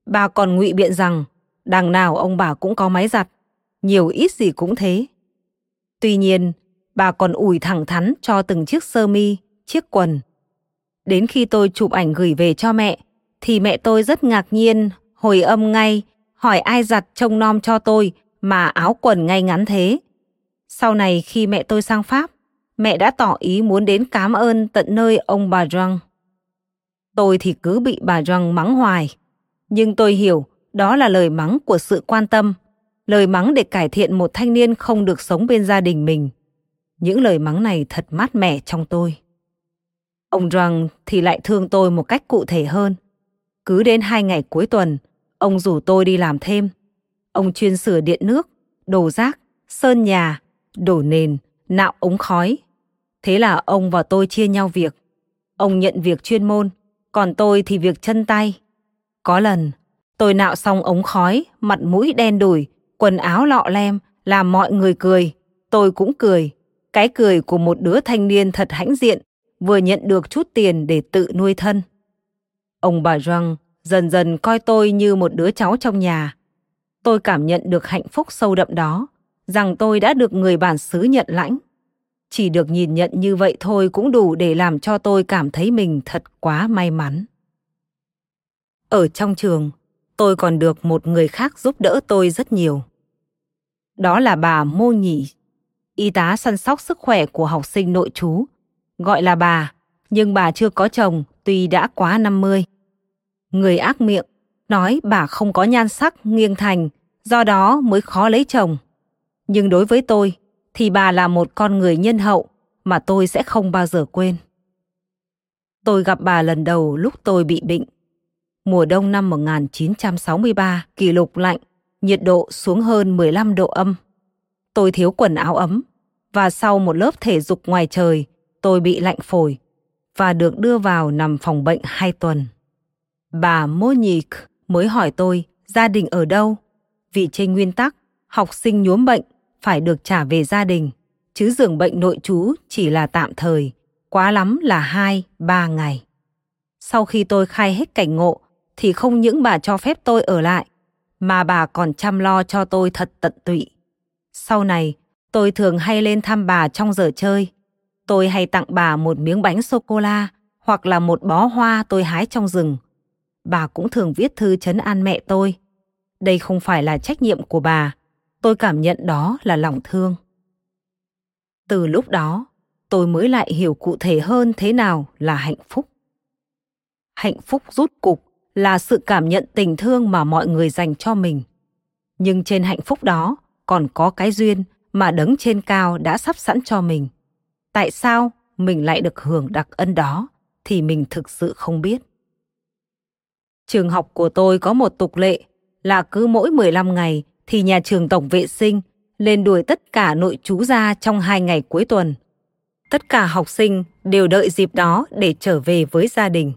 Bà còn ngụy biện rằng đằng nào ông bà cũng có máy giặt, nhiều ít gì cũng thế. Tuy nhiên, bà còn ủi thẳng thắn cho từng chiếc sơ mi, chiếc quần. Đến khi tôi chụp ảnh gửi về cho mẹ, thì mẹ tôi rất ngạc nhiên, hồi âm ngay, hỏi ai giặt trông nom cho tôi mà áo quần ngay ngắn thế. Sau này khi mẹ tôi sang Pháp, mẹ đã tỏ ý muốn đến cảm ơn tận nơi ông bà Răng. Tôi thì cứ bị bà Răng mắng hoài, nhưng tôi hiểu đó là lời mắng của sự quan tâm, lời mắng để cải thiện một thanh niên không được sống bên gia đình mình. Những lời mắng này thật mát mẻ trong tôi. Ông Răng thì lại thương tôi một cách cụ thể hơn. Cứ đến hai ngày cuối tuần, ông rủ tôi đi làm thêm. Ông chuyên sửa điện nước, đổ rác, sơn nhà, đổ nền, nạo ống khói. Thế là ông và tôi chia nhau việc. Ông nhận việc chuyên môn, còn tôi thì việc chân tay. Có lần, tôi nạo xong ống khói, mặt mũi đen đủi, quần áo lọ lem, làm mọi người cười. Tôi cũng cười. Cái cười của một đứa thanh niên thật hãnh diện, vừa nhận được chút tiền để tự nuôi thân. Ông bà Răng dần dần coi tôi như một đứa cháu trong nhà. Tôi cảm nhận được hạnh phúc sâu đậm đó, rằng tôi đã được người bản xứ nhận lãnh. Chỉ được nhìn nhận như vậy thôi cũng đủ để làm cho tôi cảm thấy mình thật quá may mắn. Ở trong trường, tôi còn được một người khác giúp đỡ tôi rất nhiều. Đó là bà Mô Nhị, y tá săn sóc sức khỏe của học sinh nội trú. Gọi là bà, nhưng bà chưa có chồng tuy đã quá 50. Người ác miệng, nói bà không có nhan sắc nghiêng thành, do đó mới khó lấy chồng. Nhưng đối với tôi, thì bà là một con người nhân hậu mà tôi sẽ không bao giờ quên. Tôi gặp bà lần đầu lúc tôi bị bệnh. Mùa đông năm 1963, kỷ lục lạnh, nhiệt độ xuống hơn 15 độ âm. Tôi thiếu quần áo ấm và sau một lớp thể dục ngoài trời, tôi bị lạnh phổi và được đưa vào nằm phòng bệnh hai tuần. Bà Monique mới hỏi tôi gia đình ở đâu, vì trên nguyên tắc học sinh nhuốm bệnh phải được trả về gia đình, chứ giường bệnh nội trú chỉ là tạm thời, quá lắm là hai, ba ngày. Sau khi tôi khai hết cảnh ngộ, thì không những bà cho phép tôi ở lại, mà bà còn chăm lo cho tôi thật tận tụy. Sau này, tôi thường hay lên thăm bà trong giờ chơi. Tôi hay tặng bà một miếng bánh sô-cô-la hoặc là một bó hoa tôi hái trong rừng. Bà cũng thường viết thư chấn an mẹ tôi. Đây không phải là trách nhiệm của bà, tôi cảm nhận đó là lòng thương. Từ lúc đó tôi mới lại hiểu cụ thể hơn thế nào là hạnh phúc. Hạnh phúc rút cục là sự cảm nhận tình thương mà mọi người dành cho mình. Nhưng trên hạnh phúc đó còn có cái duyên mà đấng trên cao đã sắp sẵn cho mình. Tại sao mình lại được hưởng đặc ân đó thì mình thực sự không biết trường học của tôi có một tục lệ là cứ mỗi 15 ngày thì nhà trường tổng vệ sinh lên đuổi tất cả nội trú ra trong hai ngày cuối tuần. Tất cả học sinh đều đợi dịp đó để trở về với gia đình,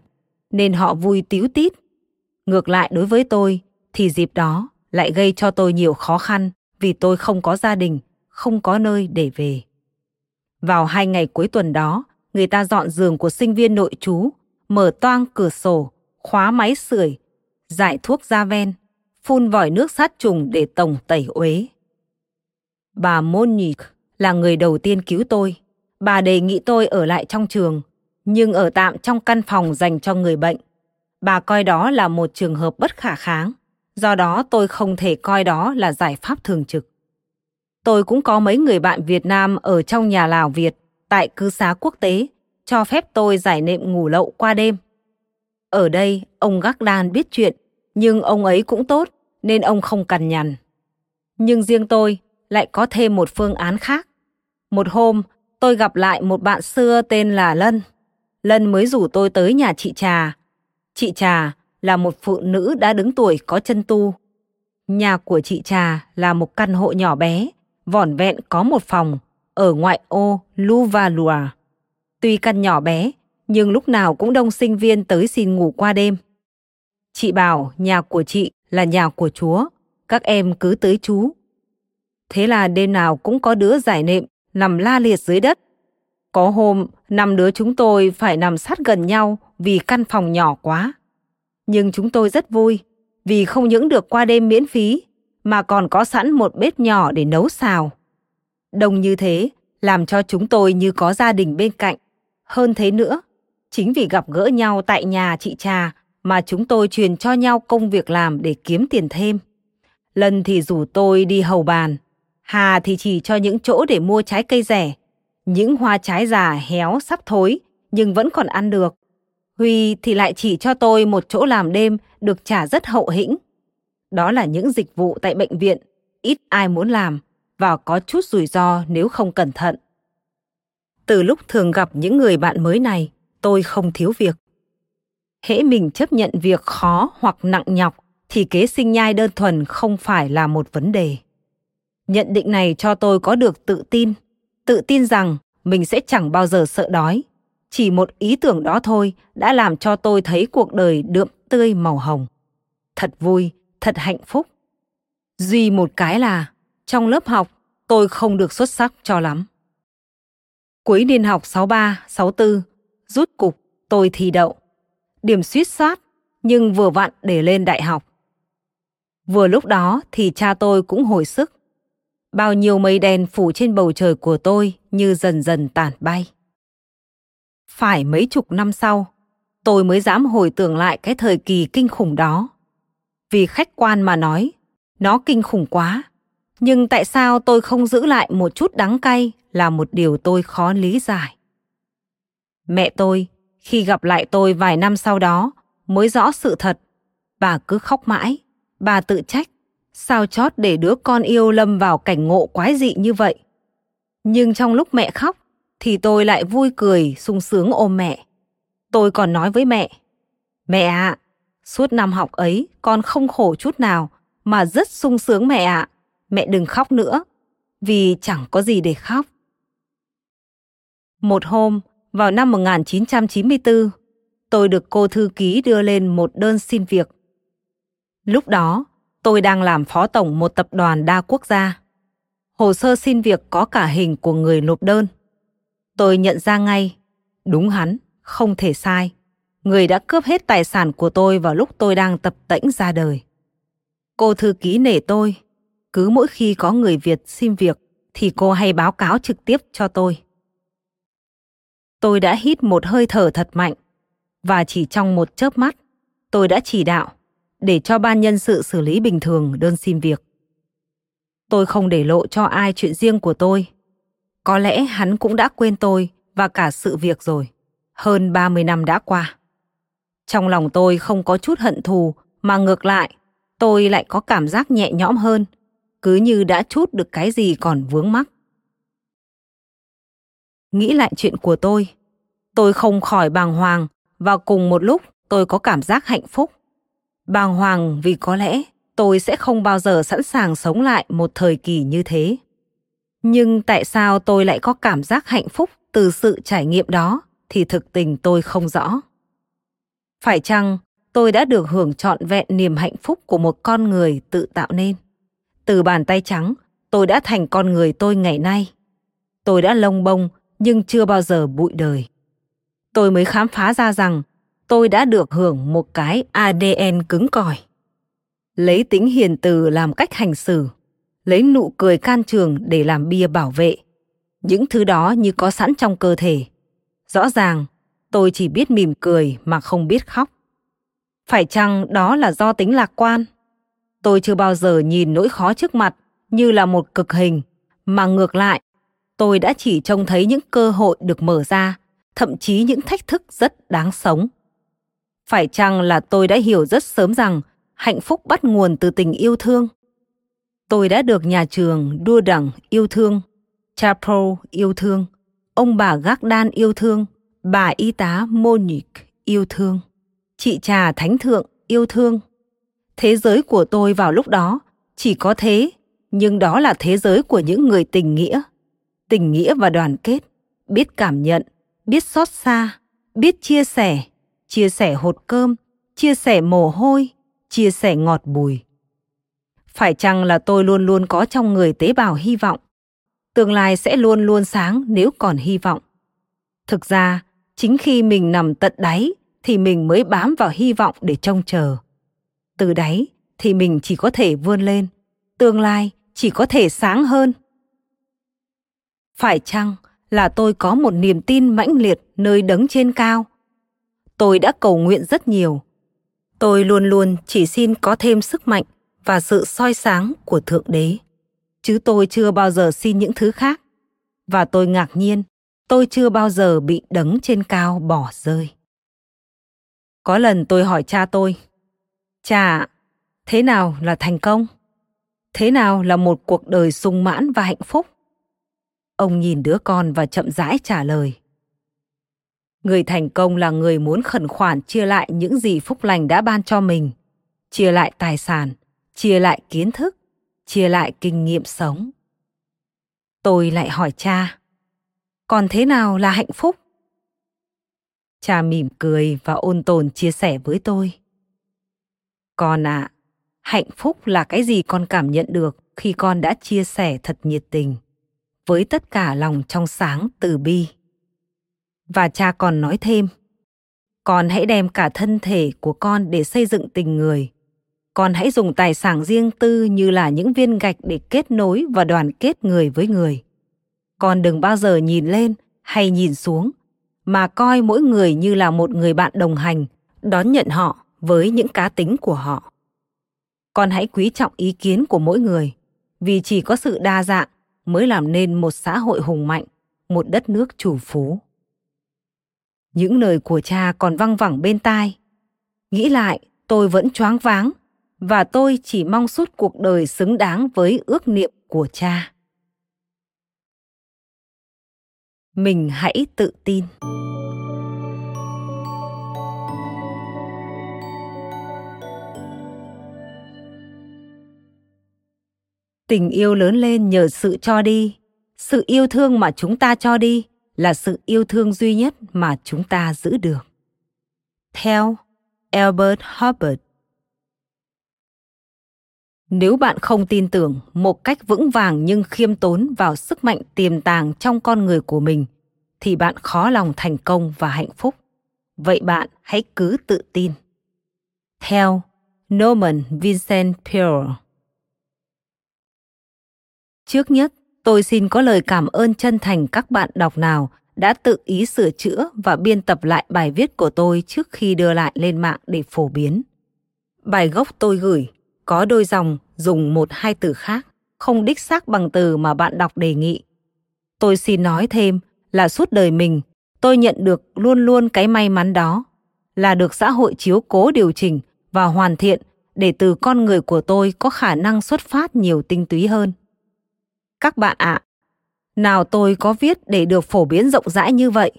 nên họ vui tíu tít. Ngược lại đối với tôi, thì dịp đó lại gây cho tôi nhiều khó khăn vì tôi không có gia đình, không có nơi để về. Vào hai ngày cuối tuần đó, người ta dọn giường của sinh viên nội trú, mở toang cửa sổ, khóa máy sưởi, giải thuốc da ven, phun vòi nước sát trùng để tổng tẩy uế. Bà Monique là người đầu tiên cứu tôi. Bà đề nghị tôi ở lại trong trường, nhưng ở tạm trong căn phòng dành cho người bệnh. Bà coi đó là một trường hợp bất khả kháng, do đó tôi không thể coi đó là giải pháp thường trực. Tôi cũng có mấy người bạn Việt Nam ở trong nhà Lào Việt tại cư xá quốc tế cho phép tôi giải nệm ngủ lậu qua đêm. Ở đây, ông Gác Đan biết chuyện, nhưng ông ấy cũng tốt, nên ông không cằn nhằn. Nhưng riêng tôi lại có thêm một phương án khác. Một hôm, tôi gặp lại một bạn xưa tên là Lân. Lân mới rủ tôi tới nhà chị Trà. Chị Trà là một phụ nữ đã đứng tuổi có chân tu. Nhà của chị Trà là một căn hộ nhỏ bé, vỏn vẹn có một phòng, ở ngoại ô Luvalua. Tuy căn nhỏ bé, nhưng lúc nào cũng đông sinh viên tới xin ngủ qua đêm. Chị bảo nhà của chị là nhà của Chúa, các em cứ tới chú. Thế là đêm nào cũng có đứa giải nệm, nằm la liệt dưới đất. Có hôm, năm đứa chúng tôi phải nằm sát gần nhau vì căn phòng nhỏ quá. Nhưng chúng tôi rất vui, vì không những được qua đêm miễn phí, mà còn có sẵn một bếp nhỏ để nấu xào. Đông như thế, làm cho chúng tôi như có gia đình bên cạnh. Hơn thế nữa, chính vì gặp gỡ nhau tại nhà chị Trà mà chúng tôi truyền cho nhau công việc làm để kiếm tiền thêm. Lần thì rủ tôi đi hầu bàn, Hà thì chỉ cho những chỗ để mua trái cây rẻ, những hoa trái già héo sắp thối nhưng vẫn còn ăn được. Huy thì lại chỉ cho tôi một chỗ làm đêm được trả rất hậu hĩnh. Đó là những dịch vụ tại bệnh viện, ít ai muốn làm và có chút rủi ro nếu không cẩn thận. Từ lúc thường gặp những người bạn mới này, tôi không thiếu việc. Hễ mình chấp nhận việc khó hoặc nặng nhọc thì kế sinh nhai đơn thuần không phải là một vấn đề. Nhận định này cho tôi có được tự tin, tự tin rằng mình sẽ chẳng bao giờ sợ đói. Chỉ một ý tưởng đó thôi đã làm cho tôi thấy cuộc đời đượm tươi màu hồng. Thật vui, thật hạnh phúc. Duy một cái là trong lớp học tôi không được xuất sắc cho lắm. Cuối niên học 63, 64, rút cục, tôi thi đậu. Điểm suýt soát, nhưng vừa vặn để lên đại học. Vừa lúc đó thì cha tôi cũng hồi sức. Bao nhiêu mây đen phủ trên bầu trời của tôi như dần dần tản bay. Phải mấy chục năm sau, tôi mới dám hồi tưởng lại cái thời kỳ kinh khủng đó. Vì khách quan mà nói, nó kinh khủng quá. Nhưng tại sao tôi không giữ lại một chút đắng cay là một điều tôi khó lý giải. Mẹ tôi, khi gặp lại tôi vài năm sau đó, mới rõ sự thật. Bà cứ khóc mãi, bà tự trách, sao chót để đứa con yêu lâm vào cảnh ngộ quái dị như vậy. Nhưng trong lúc mẹ khóc, thì tôi lại vui cười, sung sướng ôm mẹ. Tôi còn nói với mẹ, mẹ ạ, à, suốt năm học ấy con không khổ chút nào, mà rất sung sướng mẹ ạ, à. mẹ đừng khóc nữa, vì chẳng có gì để khóc. Một hôm, vào năm 1994, tôi được cô thư ký đưa lên một đơn xin việc. Lúc đó, tôi đang làm phó tổng một tập đoàn đa quốc gia. Hồ sơ xin việc có cả hình của người nộp đơn. Tôi nhận ra ngay, đúng hắn, không thể sai. Người đã cướp hết tài sản của tôi vào lúc tôi đang tập tễnh ra đời. Cô thư ký nể tôi, cứ mỗi khi có người Việt xin việc thì cô hay báo cáo trực tiếp cho tôi. Tôi đã hít một hơi thở thật mạnh và chỉ trong một chớp mắt, tôi đã chỉ đạo để cho ban nhân sự xử lý bình thường đơn xin việc. Tôi không để lộ cho ai chuyện riêng của tôi. Có lẽ hắn cũng đã quên tôi và cả sự việc rồi. Hơn 30 năm đã qua. Trong lòng tôi không có chút hận thù mà ngược lại, tôi lại có cảm giác nhẹ nhõm hơn, cứ như đã chút được cái gì còn vướng mắc. Nghĩ lại chuyện của tôi, tôi không khỏi bàng hoàng và cùng một lúc tôi có cảm giác hạnh phúc. Bàng hoàng vì có lẽ tôi sẽ không bao giờ sẵn sàng sống lại một thời kỳ như thế. Nhưng tại sao tôi lại có cảm giác hạnh phúc từ sự trải nghiệm đó thì thực tình tôi không rõ. Phải chăng tôi đã được hưởng trọn vẹn niềm hạnh phúc của một con người tự tạo nên? Từ bàn tay trắng, tôi đã thành con người tôi ngày nay. Tôi đã lông bông nhưng chưa bao giờ bụi đời. Tôi mới khám phá ra rằng tôi đã được hưởng một cái ADN cứng cỏi. Lấy tính hiền từ làm cách hành xử, lấy nụ cười can trường để làm bia bảo vệ. Những thứ đó như có sẵn trong cơ thể. Rõ ràng, tôi chỉ biết mỉm cười mà không biết khóc. Phải chăng đó là do tính lạc quan? Tôi chưa bao giờ nhìn nỗi khó trước mặt như là một cực hình mà ngược lại, tôi đã chỉ trông thấy những cơ hội được mở ra, thậm chí những thách thức rất đáng sống. Phải chăng là tôi đã hiểu rất sớm rằng hạnh phúc bắt nguồn từ tình yêu thương? Tôi đã được nhà trường đua đẳng yêu thương, Chapel yêu thương, ông bà Gác Đan yêu thương, bà y tá Monique yêu thương, chị trà Thánh Thượng yêu thương. Thế giới của tôi vào lúc đó chỉ có thế, nhưng đó là thế giới của những người tình nghĩa. Tình nghĩa và đoàn kết, biết cảm nhận, biết xót xa, biết chia sẻ, chia sẻ hột cơm, chia sẻ mồ hôi, chia sẻ ngọt bùi. Phải chăng là tôi luôn luôn có trong người tế bào hy vọng? Tương lai sẽ luôn luôn sáng nếu còn hy vọng. Thực ra, chính khi mình nằm tận đáy thì mình mới bám vào hy vọng để trông chờ. Từ đáy thì mình chỉ có thể vươn lên, tương lai chỉ có thể sáng hơn. Phải chăng là tôi có một niềm tin mãnh liệt nơi đấng trên cao? Tôi đã cầu nguyện rất nhiều. Tôi luôn luôn chỉ xin có thêm sức mạnh và sự soi sáng của Thượng Đế. Chứ tôi chưa bao giờ xin những thứ khác. Và tôi ngạc nhiên, tôi chưa bao giờ bị đấng trên cao bỏ rơi. Có lần tôi hỏi cha tôi, Cha, thế nào là thành công? Thế nào là một cuộc đời sung mãn và hạnh phúc? Ông nhìn đứa con và chậm rãi trả lời. Người thành công là người muốn khẩn khoản chia lại những gì phúc lành đã ban cho mình, chia lại tài sản, chia lại kiến thức, chia lại kinh nghiệm sống. Tôi lại hỏi cha, còn thế nào là hạnh phúc? Cha mỉm cười và ôn tồn chia sẻ với tôi. Con ạ, à, hạnh phúc là cái gì con cảm nhận được khi con đã chia sẻ thật nhiệt tình, với tất cả lòng trong sáng từ bi. Và cha còn nói thêm, con hãy đem cả thân thể của con để xây dựng tình người. Con hãy dùng tài sản riêng tư như là những viên gạch để kết nối và đoàn kết người với người. Con đừng bao giờ nhìn lên hay nhìn xuống, mà coi mỗi người như là một người bạn đồng hành, đón nhận họ với những cá tính của họ. Con hãy quý trọng ý kiến của mỗi người, vì chỉ có sự đa dạng mới làm nên một xã hội hùng mạnh, một đất nước chủ phú. Những lời của cha còn văng vẳng bên tai. Nghĩ lại, tôi vẫn choáng váng và tôi chỉ mong suốt cuộc đời xứng đáng với ước niệm của cha. Mình hãy tự tin. Tình yêu lớn lên nhờ sự cho đi. Sự yêu thương mà chúng ta cho đi là sự yêu thương duy nhất mà chúng ta giữ được. Theo albert hubbard. Nếu bạn không tin tưởng một cách vững vàng nhưng khiêm tốn vào sức mạnh tiềm tàng trong con người của mình, thì bạn khó lòng thành công và hạnh phúc. Vậy bạn hãy cứ tự tin. Theo norman vincent peale. Trước nhất, tôi xin có lời cảm ơn chân thành các bạn đọc nào đã tự ý sửa chữa và biên tập lại bài viết của tôi trước khi đưa lại lên mạng để phổ biến. Bài gốc tôi gửi có đôi dòng dùng một hai từ khác, không đích xác bằng từ mà bạn đọc đề nghị. Tôi xin nói thêm là suốt đời mình, tôi nhận được luôn luôn cái may mắn đó, là được xã hội chiếu cố điều chỉnh và hoàn thiện để từ con người của tôi có khả năng xuất phát nhiều tinh túy hơn. Các bạn ạ, à, nào tôi có viết để được phổ biến rộng rãi như vậy,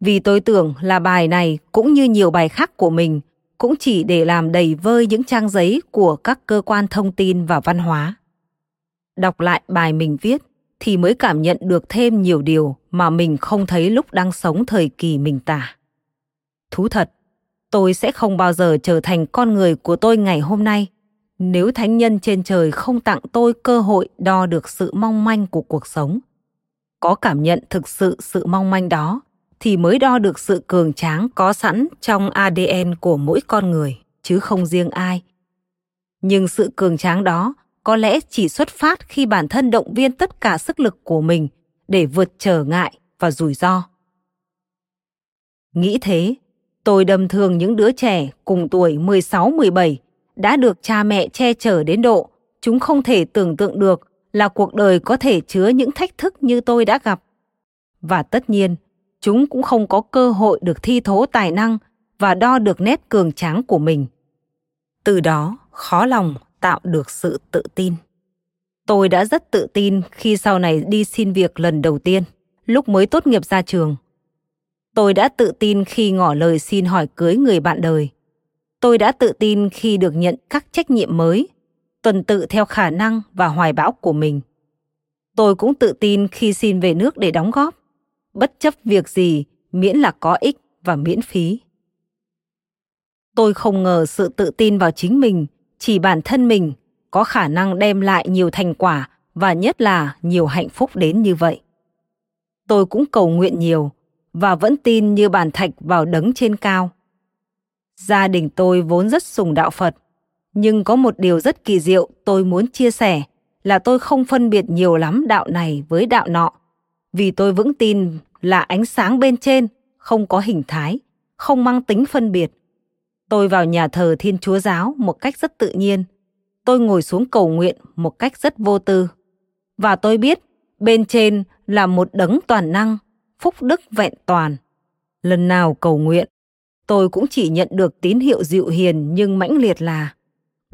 vì tôi tưởng là bài này cũng như nhiều bài khác của mình cũng chỉ để làm đầy vơi những trang giấy của các cơ quan thông tin và văn hóa. Đọc lại bài mình viết thì mới cảm nhận được thêm nhiều điều mà mình không thấy lúc đang sống thời kỳ mình tả. Thú thật, tôi sẽ không bao giờ trở thành con người của tôi ngày hôm nay nếu thánh nhân trên trời không tặng tôi cơ hội đo được sự mong manh của cuộc sống có cảm nhận thực sự sự mong manh đó thì mới đo được sự cường tráng có sẵn trong adn của mỗi con người chứ không riêng ai nhưng sự cường tráng đó có lẽ chỉ xuất phát khi bản thân động viên tất cả sức lực của mình để vượt trở ngại và rủi ro. Nghĩ thế, tôi đâm thường những đứa trẻ cùng tuổi 16-17 đã được cha mẹ che chở đến độ chúng không thể tưởng tượng được là cuộc đời có thể chứa những thách thức như tôi đã gặp. Và tất nhiên, chúng cũng không có cơ hội được thi thố tài năng và đo được nét cường tráng của mình. Từ đó, khó lòng tạo được sự tự tin. Tôi đã rất tự tin khi sau này đi xin việc lần đầu tiên, lúc mới tốt nghiệp ra trường. Tôi đã tự tin khi ngỏ lời xin hỏi cưới người bạn đời. Tôi đã tự tin khi được nhận các trách nhiệm mới, tuần tự theo khả năng và hoài bão của mình. Tôi cũng tự tin khi xin về nước để đóng góp, bất chấp việc gì miễn là có ích và miễn phí. Tôi không ngờ sự tự tin vào chính mình, chỉ bản thân mình có khả năng đem lại nhiều thành quả và nhất là nhiều hạnh phúc đến như vậy. Tôi cũng cầu nguyện nhiều và vẫn tin như bàn thạch vào đấng trên cao. Gia đình tôi vốn rất sùng đạo Phật, nhưng có một điều rất kỳ diệu tôi muốn chia sẻ là tôi không phân biệt nhiều lắm đạo này với đạo nọ, vì tôi vững tin là ánh sáng bên trên không có hình thái, không mang tính phân biệt. Tôi vào nhà thờ Thiên Chúa giáo một cách rất tự nhiên. Tôi ngồi xuống cầu nguyện một cách rất vô tư. Và tôi biết bên trên là một đấng toàn năng, phúc đức vẹn toàn. Lần nào cầu nguyện, tôi cũng chỉ nhận được tín hiệu dịu hiền nhưng mãnh liệt là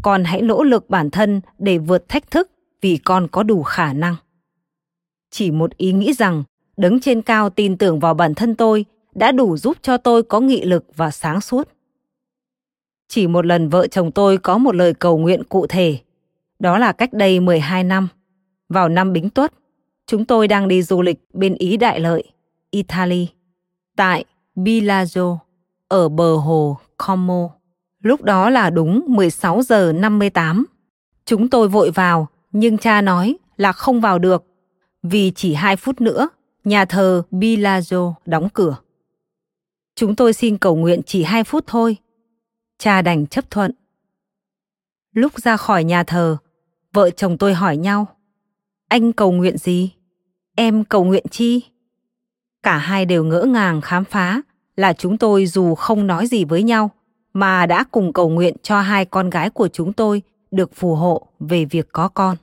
con hãy nỗ lực bản thân để vượt thách thức vì con có đủ khả năng. Chỉ một ý nghĩ rằng đứng trên cao tin tưởng vào bản thân tôi đã đủ giúp cho tôi có nghị lực và sáng suốt. Chỉ một lần vợ chồng tôi có một lời cầu nguyện cụ thể. Đó là cách đây 12 năm. Vào năm Bính Tuất, chúng tôi đang đi du lịch bên Ý Đại Lợi, Italy, tại Bilaggio, ở bờ hồ Como. Lúc đó là đúng 16 giờ 58. Chúng tôi vội vào, nhưng cha nói là không vào được, vì chỉ 2 phút nữa, nhà thờ Bilazo đóng cửa. Chúng tôi xin cầu nguyện chỉ 2 phút thôi. Cha đành chấp thuận. Lúc ra khỏi nhà thờ, vợ chồng tôi hỏi nhau. Anh cầu nguyện gì? Em cầu nguyện chi? Cả hai đều ngỡ ngàng khám phá là chúng tôi dù không nói gì với nhau mà đã cùng cầu nguyện cho hai con gái của chúng tôi được phù hộ về việc có con.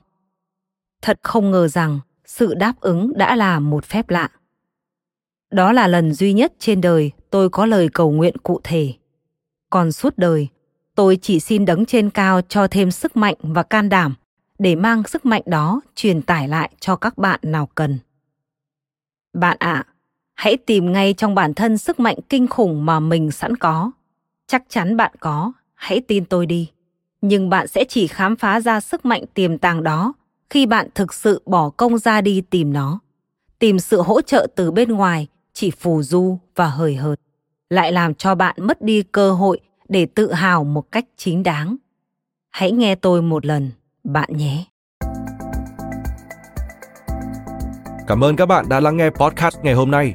Thật không ngờ rằng sự đáp ứng đã là một phép lạ. Đó là lần duy nhất trên đời tôi có lời cầu nguyện cụ thể. Còn suốt đời, tôi chỉ xin đấng trên cao cho thêm sức mạnh và can đảm để mang sức mạnh đó truyền tải lại cho các bạn nào cần. Bạn ạ, à, hãy tìm ngay trong bản thân sức mạnh kinh khủng mà mình sẵn có. Chắc chắn bạn có. Hãy tin tôi đi. Nhưng bạn sẽ chỉ khám phá ra sức mạnh tiềm tàng đó khi bạn thực sự bỏ công ra đi tìm nó. Tìm sự hỗ trợ từ bên ngoài chỉ phù du và hời hợt. Lại làm cho bạn mất đi cơ hội để tự hào một cách chính đáng. Hãy nghe tôi một lần, bạn nhé. Cảm ơn các bạn đã lắng nghe podcast ngày hôm nay